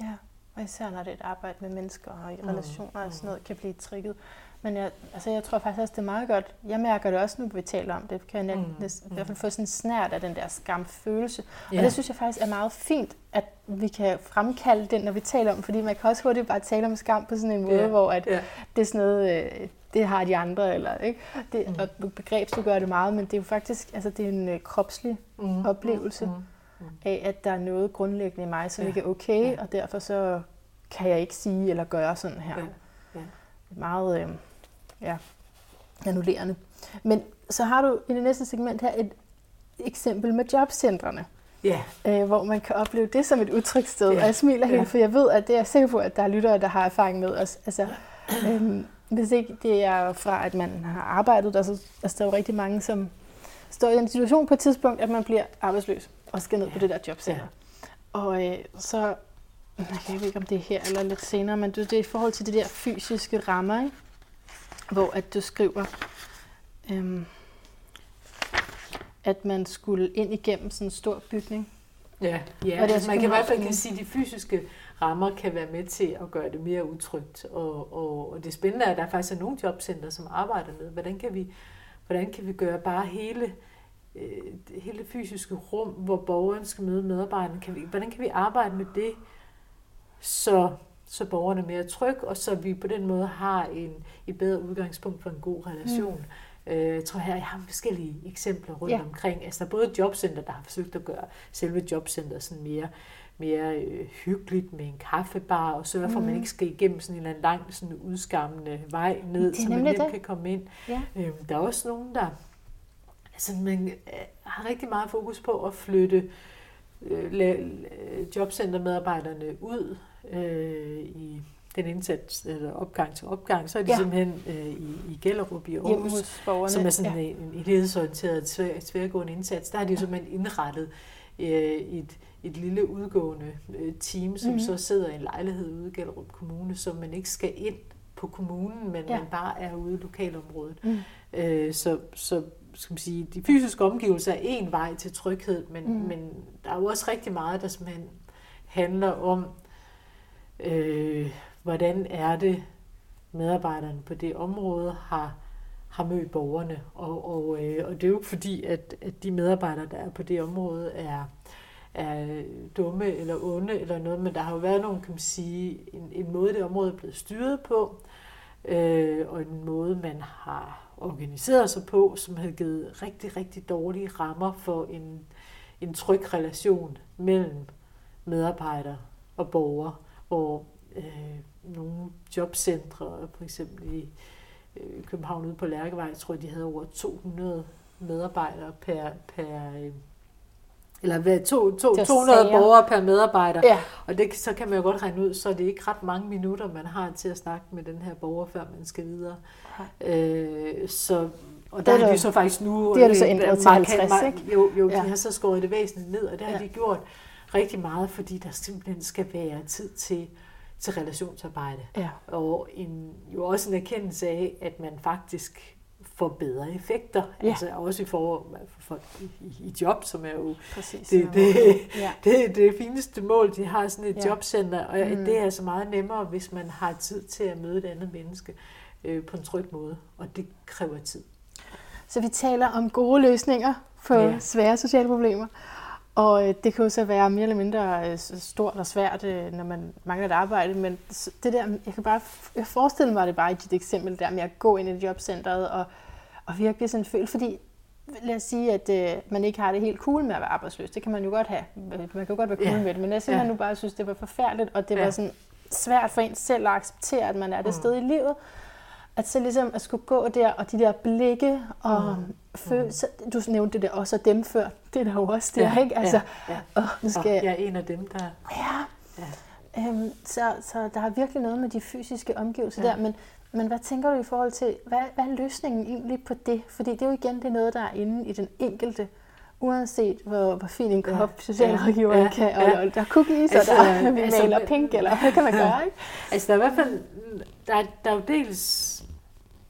ja, og især når det er et arbejde med mennesker og i mm. relationer mm. og sådan noget, kan blive trigget. Men jeg, altså jeg tror faktisk også, det er meget godt. Jeg mærker det også nu, vi taler om det. Kan jeg mm. næsten, i hvert fald få sådan en snært af den der skamfølelse. Yeah. Og det synes jeg faktisk er meget fint, at vi kan fremkalde den, når vi taler om Fordi man kan også hurtigt bare tale om skam på sådan en måde, yeah. hvor at yeah. det er sådan noget, øh, det har de andre. Eller, ikke? Det, mm. Og begreb, du gør det meget, men det er jo faktisk altså, det er en øh, kropslig mm. oplevelse mm. Mm. af, at der er noget grundlæggende i mig, som yeah. ikke er okay, yeah. og derfor så kan jeg ikke sige eller gøre sådan her. Yeah. Yeah. Meget... Øh, ja, annullerende. Men så har du i det næste segment her et eksempel med jobcentrene. Ja. Yeah. Øh, hvor man kan opleve det som et udtrykssted. Yeah. Og jeg smiler helt, yeah. for jeg ved, at det er sikker på, at der er lyttere, der har erfaring med os. Altså, øhm, hvis ikke det er fra, at man har arbejdet der, så altså, der er jo rigtig mange, som står i en situation på et tidspunkt, at man bliver arbejdsløs og skal ned yeah. på det der jobcenter. Yeah. Og øh, så, jeg ved ikke, om det er her eller lidt senere, men det er i forhold til det der fysiske rammer, ikke? hvor at du skriver, øhm, at man skulle ind igennem sådan en stor bygning. Ja, ja. Og det, altså, man kan i hvert fald kan sige, at de fysiske rammer kan være med til at gøre det mere utrygt. Og, og, og det spændende er, at der faktisk er nogle jobcenter, som arbejder med, hvordan kan vi, hvordan kan vi gøre bare hele, øh, hele det fysiske rum, hvor borgeren skal møde medarbejderne, kan vi, hvordan kan vi arbejde med det, så så borgerne er mere tryg, og så vi på den måde har en, et bedre udgangspunkt for en god relation. Mm. Øh, jeg tror her, jeg har forskellige eksempler rundt ja. omkring. Altså der er både jobcenter, der har forsøgt at gøre selve jobcenteret sådan mere, mere øh, hyggeligt med en kaffebar, og sørge for, mm. at man mm. ikke skal igennem sådan en eller anden lang sådan udskammende vej ned, så man nemt det. kan komme ind. Ja. Øh, der er også nogen, der altså, man, øh, har rigtig meget fokus på at flytte øh, jobcentermedarbejderne ud øh, i den indsats, eller opgang til opgang, så er de ja. simpelthen øh, i, i Gellerup i Aarhus, som er sådan ja. en, en helhedsorienteret, tvær, tværgående indsats. Der er de jo simpelthen indrettet øh, et, et lille udgående øh, team, som mm-hmm. så sidder i en lejlighed ude i Gellerup Kommune, så man ikke skal ind på kommunen, men ja. man bare er ude i lokalområdet. Mm. Øh, så, så skal man sige, de fysiske omgivelser er en vej til tryghed, men, mm. men der er jo også rigtig meget, der simpelthen handler om øh, hvordan er det, medarbejderne på det område har, har mødt borgerne. Og, og, øh, og det er jo ikke fordi, at, at de medarbejdere, der er på det område, er, er dumme eller onde eller noget, men der har jo været nogle, kan man sige, en, en måde, det område er blevet styret på, øh, og en måde, man har organiseret sig på, som har givet rigtig, rigtig dårlige rammer for en, en tryg relation mellem medarbejdere og borgere hvor øh, nogle jobcentre, for eksempel i øh, København ude på Lærkevej, jeg tror de havde over 200 medarbejdere per, per øh, eller to, to, 200 sager. borgere per medarbejder. Ja. Og det, så kan man jo godt regne ud, så er det ikke ret mange minutter, man har til at snakke med den her borger, før man skal videre. Øh, så, og der har de så faktisk nu... Det har du så ændret til 50, ikke? Jo, jo ja. de har så skåret det væsentligt ned, og det har ja. de gjort rigtig meget, fordi der simpelthen skal være tid til, til relationsarbejde. Ja. Og en, jo også en erkendelse af, at man faktisk får bedre effekter. Ja. Altså også i forhold for folk i, i job, som er jo Præcis, det, det, ja. det, det fineste mål, de har sådan et ja. jobcenter. Og mm. det er så meget nemmere, hvis man har tid til at møde et andet menneske øh, på en tryg måde. Og det kræver tid. Så vi taler om gode løsninger på ja. svære sociale problemer. Og øh, det kan jo så være mere eller mindre øh, stort og svært, øh, når man mangler et arbejde, men det der, jeg kan bare jeg forestille mig det bare i dit eksempel der med at gå ind i jobcentret og, og virkelig sådan føle, fordi lad os sige, at øh, man ikke har det helt cool med at være arbejdsløs. Det kan man jo godt have. Man kan jo godt være cool ja. med det, men jeg simpelthen ja. nu bare synes, det var forfærdeligt, og det ja. var sådan svært for en selv at acceptere, at man er det mm. sted i livet at så ligesom at skulle gå der, og de der blikke, og mm. følelser, mm. du nævnte det der også, og dem før, det er der jo også der, ja, ikke? Altså, ja, ja. Og nu skal og jeg er en af dem, der... Ja. ja. Øhm, så, så der er virkelig noget med de fysiske omgivelser ja. der, men, men hvad tænker du i forhold til, hvad, hvad er løsningen egentlig på det? Fordi det er jo igen det er noget, der er inde i den enkelte uanset hvor, hvor fin en kop ja, socialrådgiveren ja, kan, og, ja. der er cookies, altså, og der vi altså, maler pink, eller hvad kan man gøre, ikke? Altså, der er i hvert fald, der, der er jo dels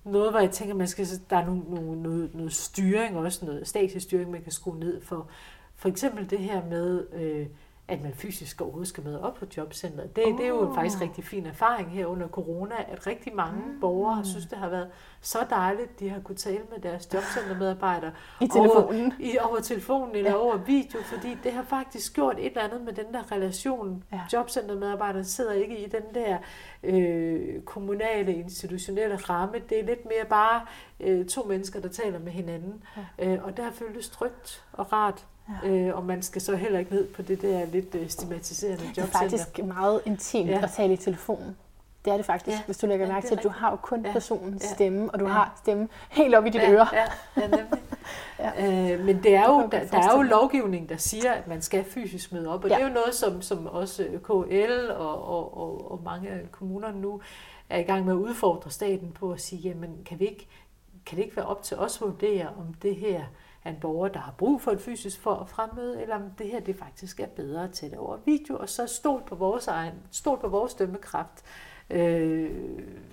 noget, hvor jeg tænker, man skal, der er nogle, nogle, noget, noget styring, også noget statisk styring, man kan skrue ned for. For eksempel det her med, øh, at man fysisk overhovedet skal med op på jobcenteret. Det, oh. det er jo en faktisk rigtig fin erfaring her under corona, at rigtig mange mm. borgere har synes, det har været så dejligt, de har kunne tale med deres jobcentermedarbejdere I telefonen. Over, i, over telefonen eller ja. over video, fordi det har faktisk gjort et eller andet med den der relation. Ja. Jobcentermedarbejderne sidder ikke i den der øh, kommunale, institutionelle ramme. Det er lidt mere bare øh, to mennesker, der taler med hinanden. Ja. Øh, og der føles trygt og rart Ja. Øh, og man skal så heller ikke ned på det der lidt øh, stigmatiserende jobcenter. Det er faktisk meget intimt ja. at tale i telefonen. Det er det faktisk, ja. hvis du lægger mærke til, at du har jo kun ja. personens ja. stemme, og du ja. har stemme helt op i dit ja. øre. Ja, ja nemlig. ja. Øh, men det er jo, der, der er jo lovgivning, der siger, at man skal fysisk møde op, og ja. det er jo noget, som, som også KL og, og, og, og mange af kommunerne nu er i gang med at udfordre staten på at sige, jamen kan, vi ikke, kan det ikke være op til os at vurdere, om det her af en borger, der har brug for et fysisk for fremmøde, eller om det her det faktisk er bedre at tage over video, og så stol på vores egen, stol på vores dømmekraft, øh,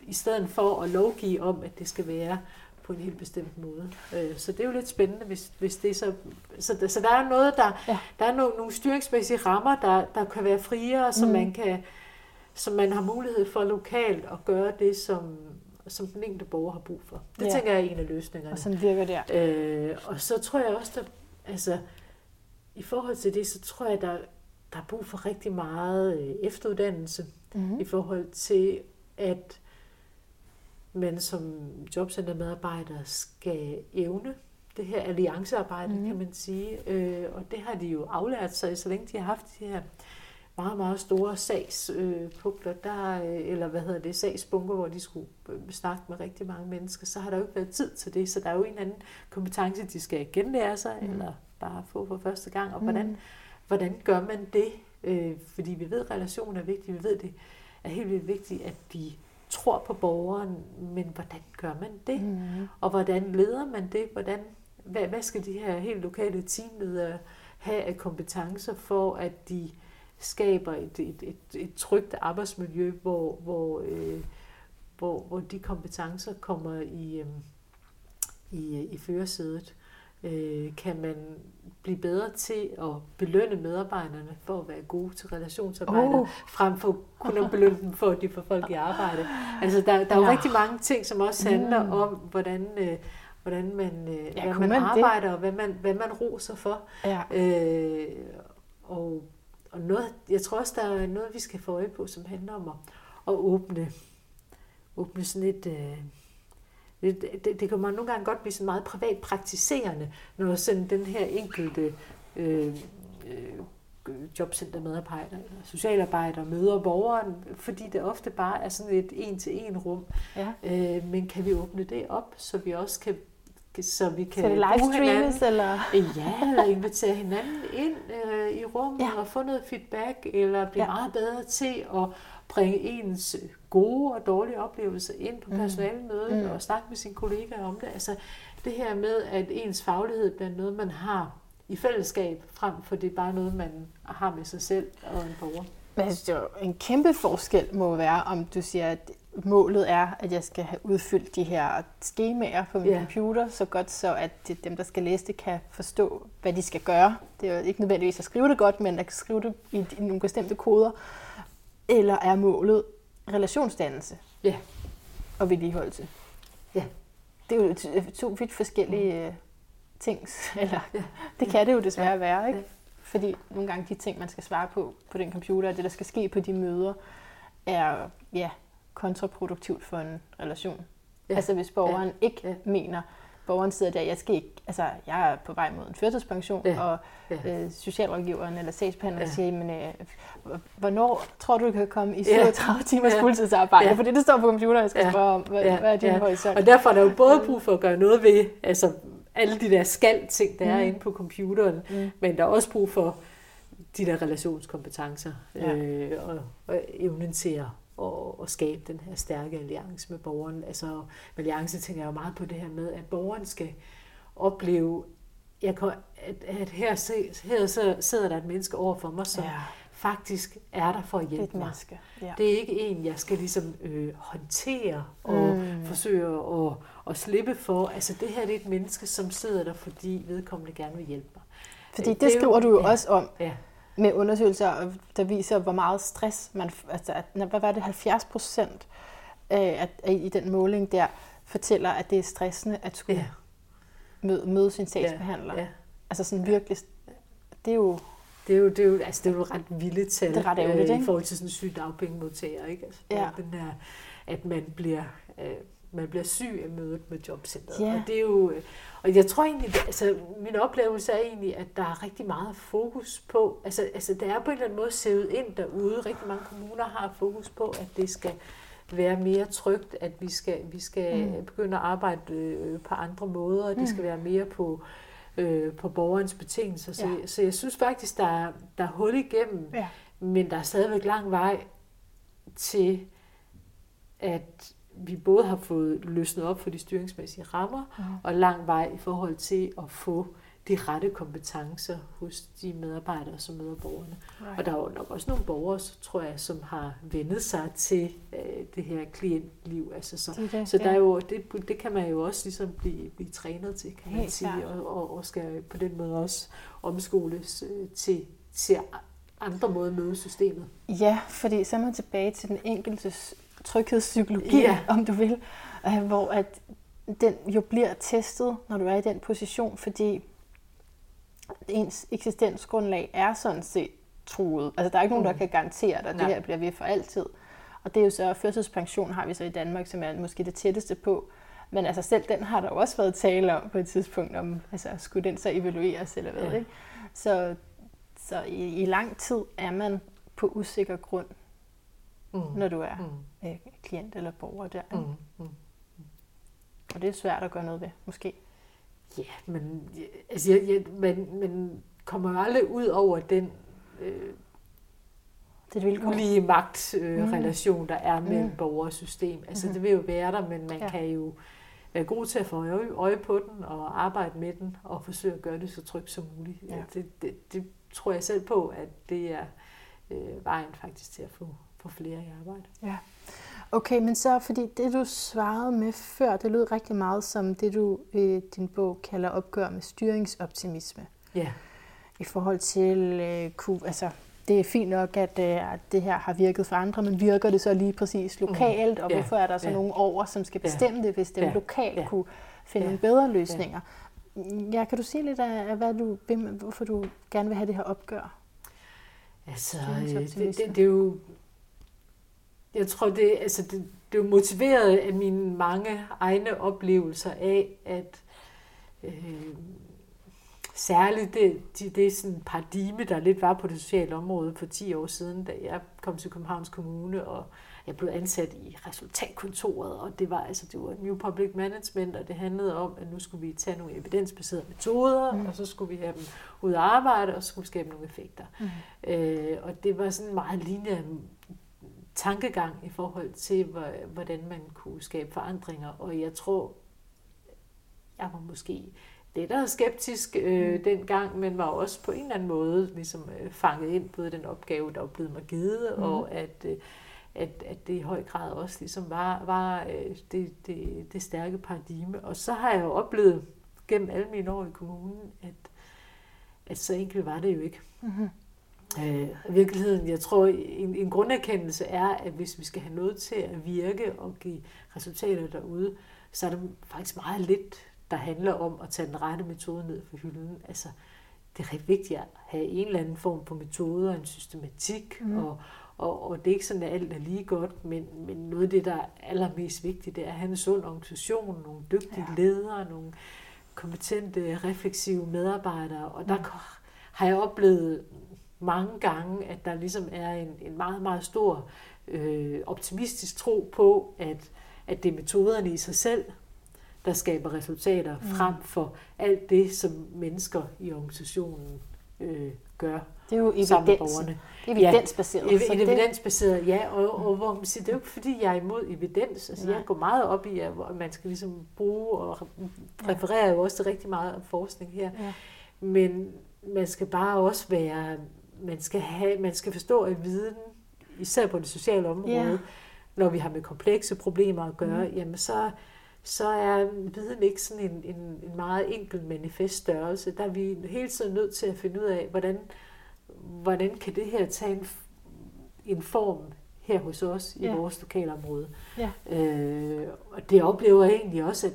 i stedet for at lovgive om, at det skal være på en helt bestemt måde. Øh, så det er jo lidt spændende, hvis, hvis det så... Så, der, så der er noget, der, ja. der er nogle, nogle styringsmæssige rammer, der, der kan være friere, så mm. man kan så man har mulighed for lokalt at gøre det, som, som den enkelte borger har brug for. Det ja. tænker jeg er en af løsningerne. Og som virker der. Øh, og så tror jeg også, der, altså, i forhold til det, så tror jeg, der, der er brug for rigtig meget øh, efteruddannelse mm-hmm. i forhold til, at man som jobcentermedarbejder skal evne det her alliancearbejde, mm-hmm. kan man sige. Øh, og det har de jo aflært sig, så længe de har haft de her meget, meget store sagspukler, der, øh, eller hvad hedder det, sagsbunker, hvor de skulle øh, snakke med rigtig mange mennesker, så har der jo ikke været tid til det, så der er jo en anden kompetence, de skal genlære sig, mm. eller bare få for første gang, og hvordan, mm. hvordan gør man det? Øh, fordi vi ved, at relationen er vigtig, vi ved, det er helt vildt vigtigt, at de tror på borgeren, men hvordan gør man det? Mm. Og hvordan leder man det? Hvordan, hvad, hvad skal de her helt lokale teamledere have af kompetencer for, at de skaber et, et, et, et trygt arbejdsmiljø, hvor, hvor, øh, hvor, hvor de kompetencer kommer i, øh, i, i førersædet. Øh, kan man blive bedre til at belønne medarbejderne for at være gode til relationsarbejde, oh. frem for kun at belønne dem for, at de får folk i arbejde. Altså, der, der er jo ja. rigtig mange ting, som også handler mm. om, hvordan, øh, hvordan man, øh, ja, hvad man, man arbejder, det? og hvad man, hvad man roser for. Ja. Øh, og og noget, jeg tror også, der er noget, vi skal få øje på, som handler om at, at åbne, åbne sådan et... Øh, det, det, det kan man nogle gange godt blive sådan meget privat praktiserende, når sådan den her enkelte øh, øh, jobcentermedarbejder socialarbejder møder borgeren, fordi det ofte bare er sådan et en-til-en rum. Ja. Øh, men kan vi åbne det op, så vi også kan så vi kan så det livestreames, eller? Ja, eller invitere hinanden ind øh, i rummet ja. og få noget feedback, eller blive ja. meget bedre til at bringe ens gode og dårlige oplevelser ind på mm. personalemødet mm. og snakke med sine kollegaer om det. Altså det her med, at ens faglighed bliver noget, man har i fællesskab, frem for det er bare noget, man har med sig selv og en borger. Men jeg synes, det er en kæmpe forskel må være, om du siger, at målet er, at jeg skal have udfyldt de her skemaer på min yeah. computer, så godt så, at det, dem, der skal læse det, kan forstå, hvad de skal gøre. Det er jo ikke nødvendigvis at skrive det godt, men at skrive det i, i nogle bestemte koder. Eller er målet relationsdannelse ja. Yeah. og vedligeholdelse? Ja. Yeah. Det er jo to vidt forskellige mm. ting. Eller, yeah. Det kan det jo desværre yeah. være, ikke? Fordi nogle gange de ting, man skal svare på på den computer, det der skal ske på de møder, er ja, kontraproduktivt for en relation. Ja. Altså hvis borgeren ja. ikke ja. mener, borgeren sidder der, jeg skal ikke, altså jeg er på vej mod en førtidspension, ja. og ja. Øh, socialrådgiveren eller sagsbehandleren ja. siger, men øh, hvornår tror du, du kan komme i 37 ja. timers ja. fuldtidsarbejde? Ja. Fordi det står på computeren, jeg skal ja. spørge om, hvad, ja. hvad er din ja. horisont? Og derfor er der jo både brug for at gøre noget ved, altså alle de der skal-ting, der mm. er inde på computeren, mm. men der er også brug for de der relationskompetencer ja. øh, og, og evnen til at og, og skabe den her stærke alliance med borgeren. Altså med alliance tænker jeg jo meget på det her med, at borgeren skal opleve, jeg kan, at, at her, her så sidder der et menneske over for mig, som ja. faktisk er der for at hjælpe mig. Ja. Det er ikke en, jeg skal ligesom øh, håndtere og mm. forsøge at, at slippe for. Altså det her det er et menneske, som sidder der, fordi vedkommende gerne vil hjælpe mig. Fordi det, det skriver jo, du jo ja, også om. Ja med undersøgelser, der viser, hvor meget stress man... Altså, at, hvad var det? 70 procent af, at, i den måling der fortæller, at det er stressende at skulle ja. møde, møde sin sagsbehandler. Ja. Ja. Altså sådan virkelig... Det er jo... Det er jo, det er jo, altså det er jo ret vilde tal det er ret ærgerligt, øh, i forhold til sådan en syg dagpengemodtager. Ikke? Altså, ja. Den der, at man bliver, øh, man bliver syg af mødet med jobcentret. Ja. Og det er jo, øh, og jeg tror egentlig, altså min oplevelse er egentlig, at der er rigtig meget fokus på, altså, altså der er på en eller anden måde sævet ind derude. Rigtig mange kommuner har fokus på, at det skal være mere trygt, at vi skal, vi skal mm. begynde at arbejde øh, på andre måder, og det mm. skal være mere på, øh, på borgerens betingelser. Så, ja. så jeg synes faktisk, der er, der er hul igennem, ja. men der er stadigvæk lang vej til, at vi både har fået løsnet op for de styringsmæssige rammer, mm. og lang vej i forhold til at få de rette kompetencer hos de medarbejdere, som møder borgerne. Right. Og der er jo nok også nogle borgere, tror jeg, som har vendet sig til øh, det her klientliv. Altså, så det det, så der er jo, det, det kan man jo også ligesom blive, blive trænet til, kan man Helt sige, og, og, og skal på den måde også omskoles øh, til, til andre måder at møde systemet. Ja, fordi så er man tilbage til den enkeltes tryghedspsykologi, ja. om du vil, øh, hvor at den jo bliver testet, når du er i den position, fordi ens eksistensgrundlag er sådan set truet. Altså der er ikke nogen, der mm. kan garantere dig, at det her bliver ved for altid. Og det er jo så, førtidspension har vi så i Danmark, som er måske det tætteste på. Men altså selv den har der jo også været tale om på et tidspunkt, om altså, skulle den så evalueres eller hvad. Ja. Ikke? Så, så i, i lang tid er man på usikker grund, mm. når du er mm. øh, klient eller borger der. Mm. Mm. Og det er svært at gøre noget ved, måske. Ja, men, altså, jeg, jeg, man, man kommer aldrig ud over den øh, det er ulige magtrelation, øh, mm. der er mellem mm. borger og system. Altså, mm. det vil jo være der, men man ja. kan jo være god til at få øje, øje på den og arbejde med den og forsøge at gøre det så trygt som muligt. Ja. Det, det, det tror jeg selv på, at det er øh, vejen faktisk til at få, få flere i arbejde. Ja. Okay, men så fordi det du svarede med før, det lød rigtig meget som det du i øh, din bog kalder opgør med styringsoptimisme. Ja. I forhold til, øh, kunne, altså det er fint nok, at, øh, at det her har virket for andre, men virker det så lige præcis mm. lokalt, mm. og hvorfor er der så ja. nogen over, som skal bestemme ja. det, hvis det ja. lokalt ja. kunne finde ja. bedre løsninger? Ja. ja, kan du sige lidt af, hvad du, hvorfor du gerne vil have det her opgør? Altså, det, det, det er jo jeg tror, det, altså det, det er motiveret af mine mange egne oplevelser af, at øh, særligt det, det, det sådan paradigme, der lidt var på det sociale område for 10 år siden, da jeg kom til Københavns Kommune, og jeg blev ansat i resultatkontoret, og det var altså det var New Public Management, og det handlede om, at nu skulle vi tage nogle evidensbaserede metoder, mm. og så skulle vi have dem ud at arbejde, og så skulle vi skabe nogle effekter. Mm. Øh, og det var sådan meget lignende tankegang i forhold til, hvordan man kunne skabe forandringer. Og jeg tror, jeg var måske lidt skeptisk øh, mm. dengang, men var også på en eller anden måde ligesom, øh, fanget ind på den opgave, der var blevet mig givet, mm. og at, øh, at, at det i høj grad også ligesom var, var øh, det, det, det stærke paradigme. Og så har jeg jo oplevet gennem alle mine år i kommunen, at, at så enkelt var det jo ikke. Mm-hmm. Øh, virkeligheden, jeg tror, en, en grunderkendelse er, at hvis vi skal have noget til at virke og give resultater derude, så er det faktisk meget lidt, der handler om at tage den rette metode ned for hylden. Altså, det er rigtig vigtigt at have en eller anden form for metoder, en systematik, mm. og, og, og det er ikke sådan, at alt er lige godt, men, men noget af det, der er allermest vigtigt, det er at have en sund organisation, nogle dygtige ja. ledere, nogle kompetente, refleksive medarbejdere, og der har jeg oplevet mange gange, at der ligesom er en, en meget, meget stor øh, optimistisk tro på, at, at det er metoderne i sig selv, der skaber resultater, mm. frem for alt det, som mennesker i organisationen øh, gør det er jo evidensen. Det er evidensbaseret. Ja, så evidensbaseret, ja. Og, og hvor man siger, det er jo ikke fordi, jeg er imod evidens. Altså, Nej. jeg går meget op i, at man skal ligesom bruge og referere jo også til rigtig meget forskning her. Ja. Men man skal bare også være, man skal, have, man skal forstå, at viden, især på det sociale område, ja. når vi har med komplekse problemer at gøre, mm. jamen så, så er viden ikke sådan en, en, en meget enkel manifest størrelse. Der er vi hele tiden nødt til at finde ud af, hvordan, hvordan kan det her tage en, en form her hos os i ja. vores lokalområde. Ja. Øh, og det oplever jeg egentlig også, at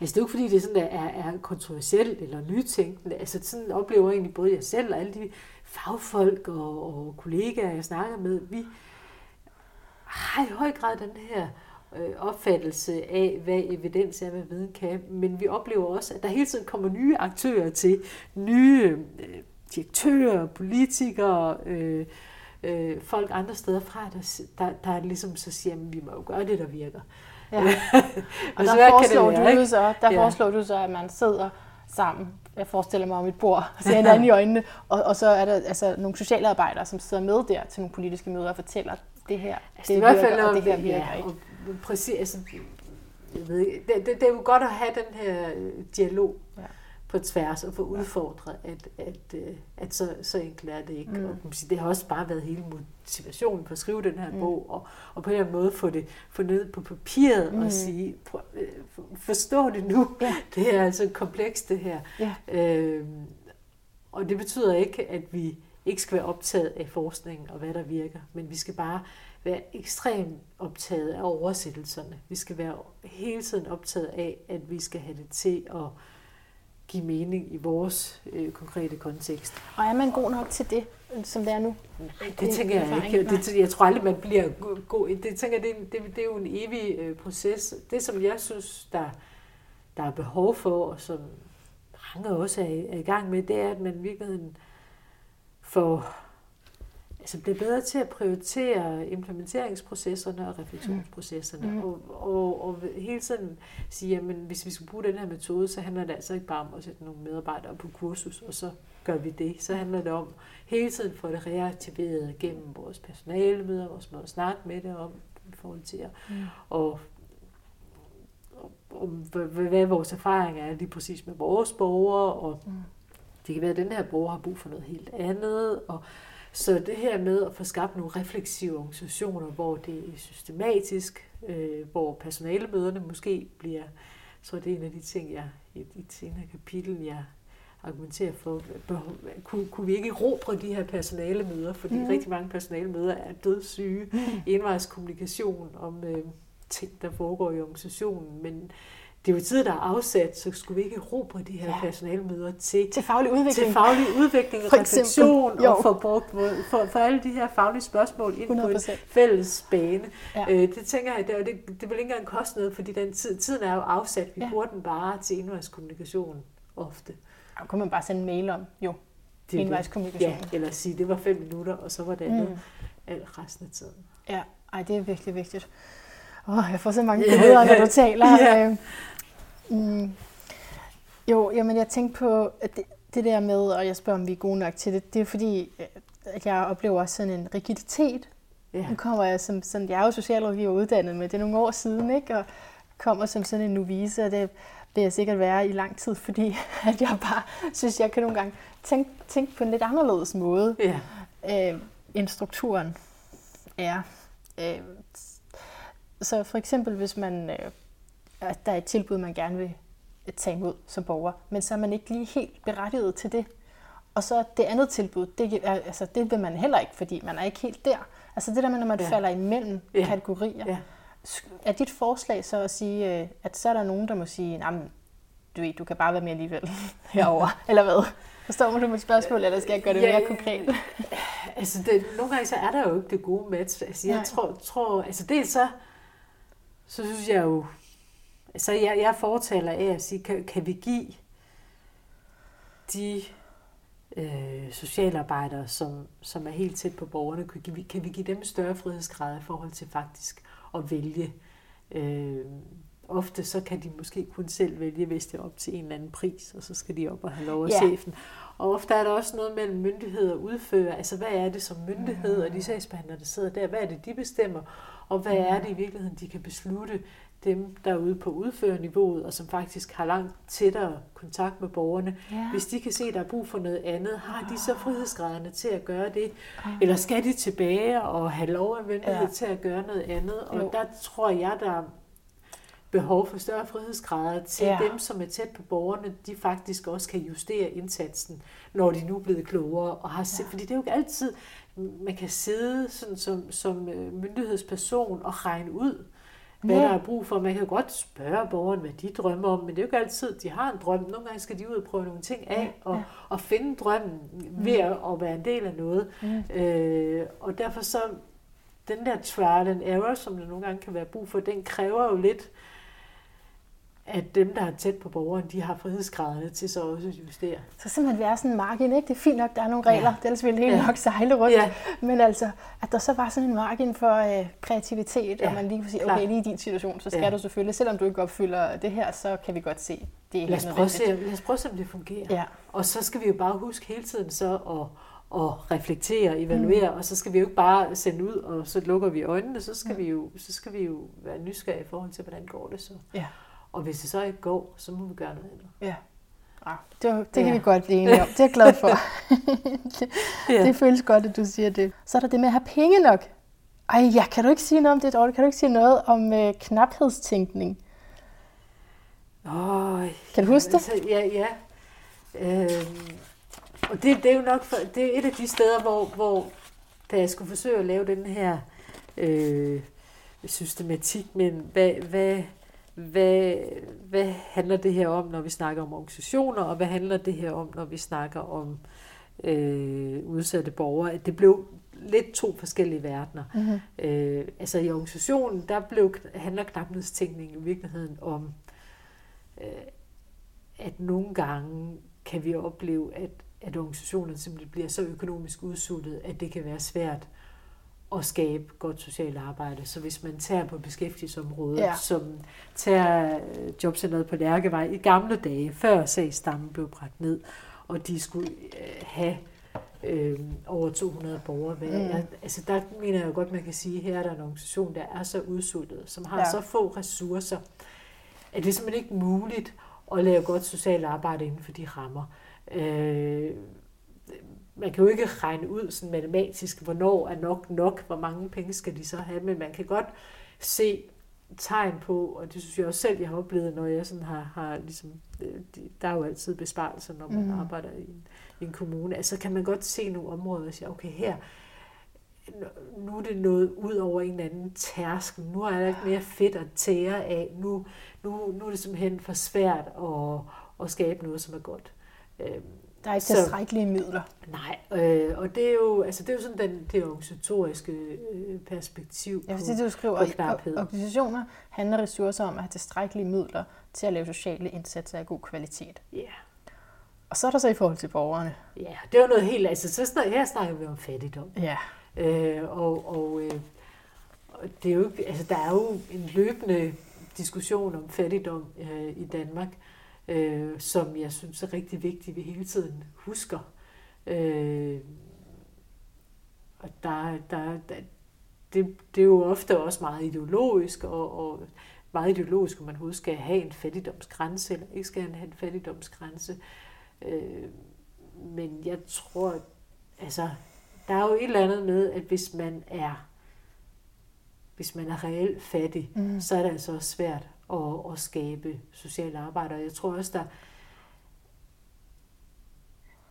Altså det er jo ikke fordi, det sådan, er, er kontroversielt eller nytænkende. Altså sådan oplever jeg egentlig både jeg selv og alle de fagfolk og, og kollegaer, jeg snakker med. Vi har i høj grad den her øh, opfattelse af, hvad evidens er, hvad viden kan. Men vi oplever også, at der hele tiden kommer nye aktører til. Nye øh, direktører, politikere, øh, øh, folk andre steder fra, der, der, der ligesom så siger, at vi må jo gøre det, der virker. Ja. og der foreslår, være, du så, der ja. foreslår du så, at man sidder sammen jeg forestiller mig om et bord, og ser hinanden i øjnene, og, og så er der altså, nogle sociale arbejdere, som sidder med der til nogle politiske møder og fortæller, det her, altså, det, det virker, fald, og det her virker ja, ikke. Og, præcis, altså, jeg ved ikke, det, det, det er jo godt at have den her øh, dialog. Ja på tværs og få udfordret, at, at, øh, at så, så enkelt er det ikke. Mm. Og det har også bare været hele motivationen for at skrive den her mm. bog, og, og på en eller anden måde få det få ned på papiret mm. og sige, øh, forstå det nu, ja. det er altså komplekst det her. Ja. Øhm, og det betyder ikke, at vi ikke skal være optaget af forskningen og hvad der virker, men vi skal bare være ekstremt optaget af oversættelserne. Vi skal være hele tiden optaget af, at vi skal have det til at give mening i vores øh, konkrete kontekst. Og er man god nok til det, som det er nu? Det, det tænker jeg ikke. Det, jeg tror aldrig, man bliver god. Det tænker det, det, det er jo en evig øh, proces. Det, som jeg synes, der, der er behov for, og som mange også er, er i gang med, det er, at man virkelig får altså bliver bedre til at prioritere implementeringsprocesserne og refleksionsprocesserne. Mm. Og, og, og hele tiden sige, at hvis vi skal bruge den her metode, så handler det altså ikke bare om at sætte nogle medarbejdere på kursus, og så gør vi det. Så handler det om hele tiden få det reaktiveret gennem vores personalemøder, vores måde at snakke med det om, i forhold til at, mm. og, om, hvad vores erfaringer er lige præcis med vores borgere, og mm. det kan være, at den her borger har brug for noget helt andet, og så det her med at få skabt nogle refleksive organisationer, hvor det er systematisk, øh, hvor personalemøderne måske bliver, så er det en af de ting, jeg i et senere kapitel, jeg argumenterer for, kunne, kunne vi ikke ro på de her personalemøder, fordi mm. rigtig mange personalemøder er dødssyge, mm. envejskommunikation om øh, ting, der foregår i organisationen, men det er jo tid, der er afsat, så skulle vi ikke på de her ja. personalmøder til, til faglig udvikling, til faglig udvikling og refleksion og for, brugt, for, for alle de her faglige spørgsmål ind 100%. på en fælles bane. Ja. Øh, det tænker jeg, det, det, det vil ikke engang koste noget, fordi den tid, tiden er jo afsat. Vi ja. bruger den bare til indvejskommunikation ofte. Ja, kunne man bare sende en mail om, jo. Det indvejskommunikation. Ja, eller sige, det var fem minutter, og så var det andet mm. alt resten af tiden. Ja, ej, det er virkelig vigtigt. Åh, oh, jeg får så mange billeder, når du taler. yeah. Mm. Jo, jamen jeg tænkte på at det, det der med, og jeg spørger, om vi er gode nok til det, det er fordi, at jeg oplever sådan en rigiditet. Ja. Nu kommer jeg som sådan, jeg er jo socialrådgiver uddannet, men det er nogle år siden, ikke? Og kommer som sådan en novise, og det vil jeg sikkert være i lang tid, fordi at jeg bare synes, jeg kan nogle gange tænke, tænke på en lidt anderledes måde, ja. øh, end strukturen er. Øh, så for eksempel, hvis man øh, der er et tilbud, man gerne vil tage imod som borger, men så er man ikke lige helt berettiget til det. Og så det andet tilbud, det, altså, det vil man heller ikke, fordi man er ikke helt der. Altså det der med, når man ja. falder imellem ja. kategorier. Ja. Er dit forslag så at sige, øh, at så er der nogen, der må sige, nej, du ved, du kan bare være med alligevel herover eller hvad? Forstår du mit spørgsmål, eller skal jeg gøre det ja, mere konkret? altså, det, nogle gange så er der jo ikke det gode match. Altså, jeg tror, tror, altså det så, så synes jeg jo, så jeg, jeg fortaler af at sige, kan, kan vi give de øh, socialarbejdere, som, som er helt tæt på borgerne, kan vi, kan vi give dem større frihedsgrad i forhold til faktisk at vælge øh, ofte så kan de måske kun selv vælge, hvis det er op til en eller anden pris, og så skal de op og have lov af Ja. chefen. Og ofte er der også noget mellem myndighed og udfører. Altså, hvad er det som myndighed, og de sagsbehandlere, der sidder der, hvad er det, de bestemmer, og hvad er det i virkeligheden, de kan beslutte, dem, der er ude på udførerniveauet, og som faktisk har langt tættere kontakt med borgerne. Ja. Hvis de kan se, at der er brug for noget andet, har de så frihedsgraderne til at gøre det? Eller skal de tilbage og have lov af myndighed Ja. til at gøre noget andet? Og Jo. der tror jeg, der er behov for større frihedsgrader til Ja. ja. dem, som er tæt på borgerne, de faktisk også kan justere indsatsen, når de nu er blevet klogere. Og har ja. Fordi det er jo ikke altid, man kan sidde sådan som, som øh, myndighedsperson og regne ud, hvad Nej. der er brug for. Man kan godt spørge borgeren, hvad de drømmer om, men det er jo ikke altid, de har en drøm. Nogle gange skal de ud og prøve nogle ting af, og, og finde drømmen ved at, at være en del af noget. Mm. Øh, og derfor så, den der trial and error, som der nogle gange kan være brug for, den kræver jo lidt, at dem, der er tæt på borgeren, de har frihedsgraderne til så også at justere. Så simpelthen være sådan en margin, ikke? Det er fint nok, der er nogle regler, ja. Ellers ville det hele Ja. nok sejle rundt. Ja. Men altså, at der så var sådan en margin for øh, kreativitet, ja. Og man lige kunne sige, okay, lige i din situation, så skal ja. Du selvfølgelig, selvom du ikke opfylder det her, så kan vi godt se, det er Lad os, prøve se, lad os prøve at se, om det fungerer. Ja. Og så skal vi jo bare huske hele tiden så at, at reflektere, evaluere, mm. og så skal vi jo ikke bare sende ud, og så lukker vi øjnene, så skal, Mm. vi, jo, så skal vi jo være nysgerrige i forhold til, hvordan går det så. Ja. Og hvis det så ikke går, så må vi gøre noget andet. Ja. Ah, det, det kan Ja. vi godt blive enige om. Det er jeg glad for. det, Ja. det føles godt, at du siger det. Så er der det med at have penge nok. Ej, ja, kan du ikke sige noget om det, Dorte? Kan du ikke sige noget om øh, knaphedstænkning? Oh, Kan du huske det? Altså, ja, ja. Øhm, og det, det er jo nok for, det er et af de steder, hvor, hvor da jeg skulle forsøge at lave den her øh, systematik, men hvad, hvad, hvad, hvad handler det her om, når vi snakker om organisationer, og hvad handler det her om, når vi snakker om øh, udsatte borgere? At Det blev lidt to forskellige verdener. Mm-hmm. Øh, altså i organisationen, der blev, handler knaphedstænkning i virkeligheden om, øh, at nogle gange kan vi opleve, at, at organisationen simpelthen bliver så økonomisk udsultet, at det kan være svært at skabe godt socialt arbejde. Så hvis man tager på beskæftigelsesområdet, Ja. som tager øh, jobcenteret på Lærkevej i gamle dage, før sagstammen blev bragt ned, og de skulle øh, have øh, over 200 borgere hver. Mm. Altså der mener jeg jo godt, man kan sige, at her er der en organisation, der er så udsultet, som har ja. så få ressourcer, at det er simpelthen ikke muligt at lave godt socialt arbejde inden for de rammer. Øh, man kan jo ikke regne ud sådan matematisk, hvornår er nok nok, hvor mange penge skal de så have, men man kan godt se tegn på, og det synes jeg også selv, jeg har oplevet, når jeg sådan har, har ligesom, øh, de- der er jo altid besparelser, når man mm. arbejder i en, i en kommune, altså kan man godt se nogle områder og sige, okay, her, nu er det noget ud over en eller anden tærsken, nu er der ikke mere fedt at tære af, nu, nu, nu er det simpelthen for svært at, at skabe noget, som er godt. Øhm, Der er ikke Så- tilstrækkelige midler. Nej, øh, og det er jo, altså det er jo sådan den, det organisatoriske øh, perspektiv vil sige, du skriver, at organisationer handler ressourcer om at have tilstrækkelige midler til at lave sociale indsatser af god kvalitet. Ja, Og så er der så i forhold til borgerne. ja, det er jo noget helt, altså så snak, her snakker vi om fattigdom. Ja. Øh, og og øh, det er jo, altså der er jo en løbende diskussion om fattigdom øh, i Danmark, øh, som jeg synes er rigtig vigtigt, vi hele tiden husker. Øh, og der, der, der det, det er jo ofte også meget ideologisk, og, og meget ideologisk, om man overhovedet skal have en fattigdomsgrænse, eller ikke skal have en fattigdomsgrænse. Øh, men jeg tror, altså, der er jo et eller andet med, at hvis man er, hvis man er reelt fattig, Mm. så er det altså også svært at, at skabe sociale arbejder. Jeg tror også, der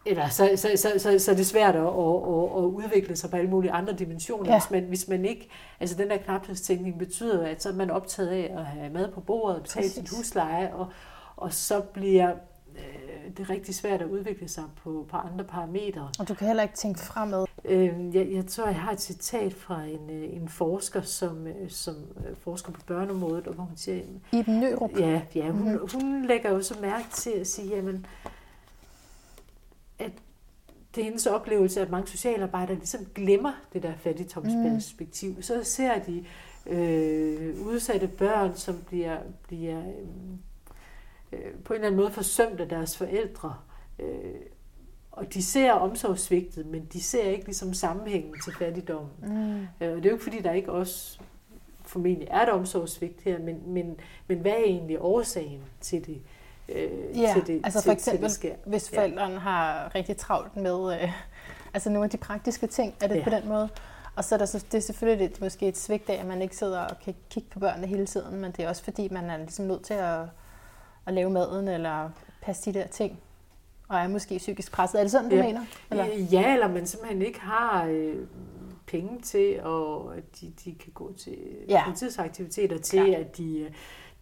eller så, så, så, så, så er det svært at, at, at, at udvikle sig på alle mulige andre dimensioner, Ja. hvis, man, hvis man ikke, altså den der knaphedstænkning betyder, at så er man optaget af at have mad på bordet, betale sin husleje, og, og så bliver øh, det rigtig svært at udvikle sig på, på andre parametre. Og du kan heller ikke tænke fremad. Øh, jeg, jeg tror, jeg har et citat fra en, øh, en forsker, som, øh, som øh, forsker på børneområdet, og hvor hun siger, Iben Nørup. Ja, ja hun, mm-hmm. hun lægger jo så mærke til at sige, jamen, at det er hendes oplevelse, at mange socialarbejdere ligesom glemmer det der fattigdomsperspektiv. Mm. Så ser de øh, udsatte børn, som bliver, bliver øh, på en eller anden måde forsømt af deres forældre. Øh, og de ser omsorgssvigtet, men de ser ikke ligesom sammenhængen til fattigdommen. Mm. Øh, og det er jo ikke fordi, der ikke også formentlig er et omsorgssvigt her, men, men, men hvad er egentlig årsagen til det? Øh, ja, til det, altså til, for eksempel, til det sker. hvis forældrene ja. har rigtig travlt med øh, altså nogle af de praktiske ting, er det ja. på den måde? Og så er der så, det er selvfølgelig det, måske et svigt af, at man ikke sidder og kan kigge på børnene hele tiden, men det er også fordi, man er ligesom nødt til at, at lave maden eller passe de der ting og er måske psykisk presset. Er det sådan, du ja. mener? Eller? Ja, eller man simpelthen ikke har øh, penge til, og at de, de kan gå til ja. fritidsaktiviteter til, Klar. at de, øh,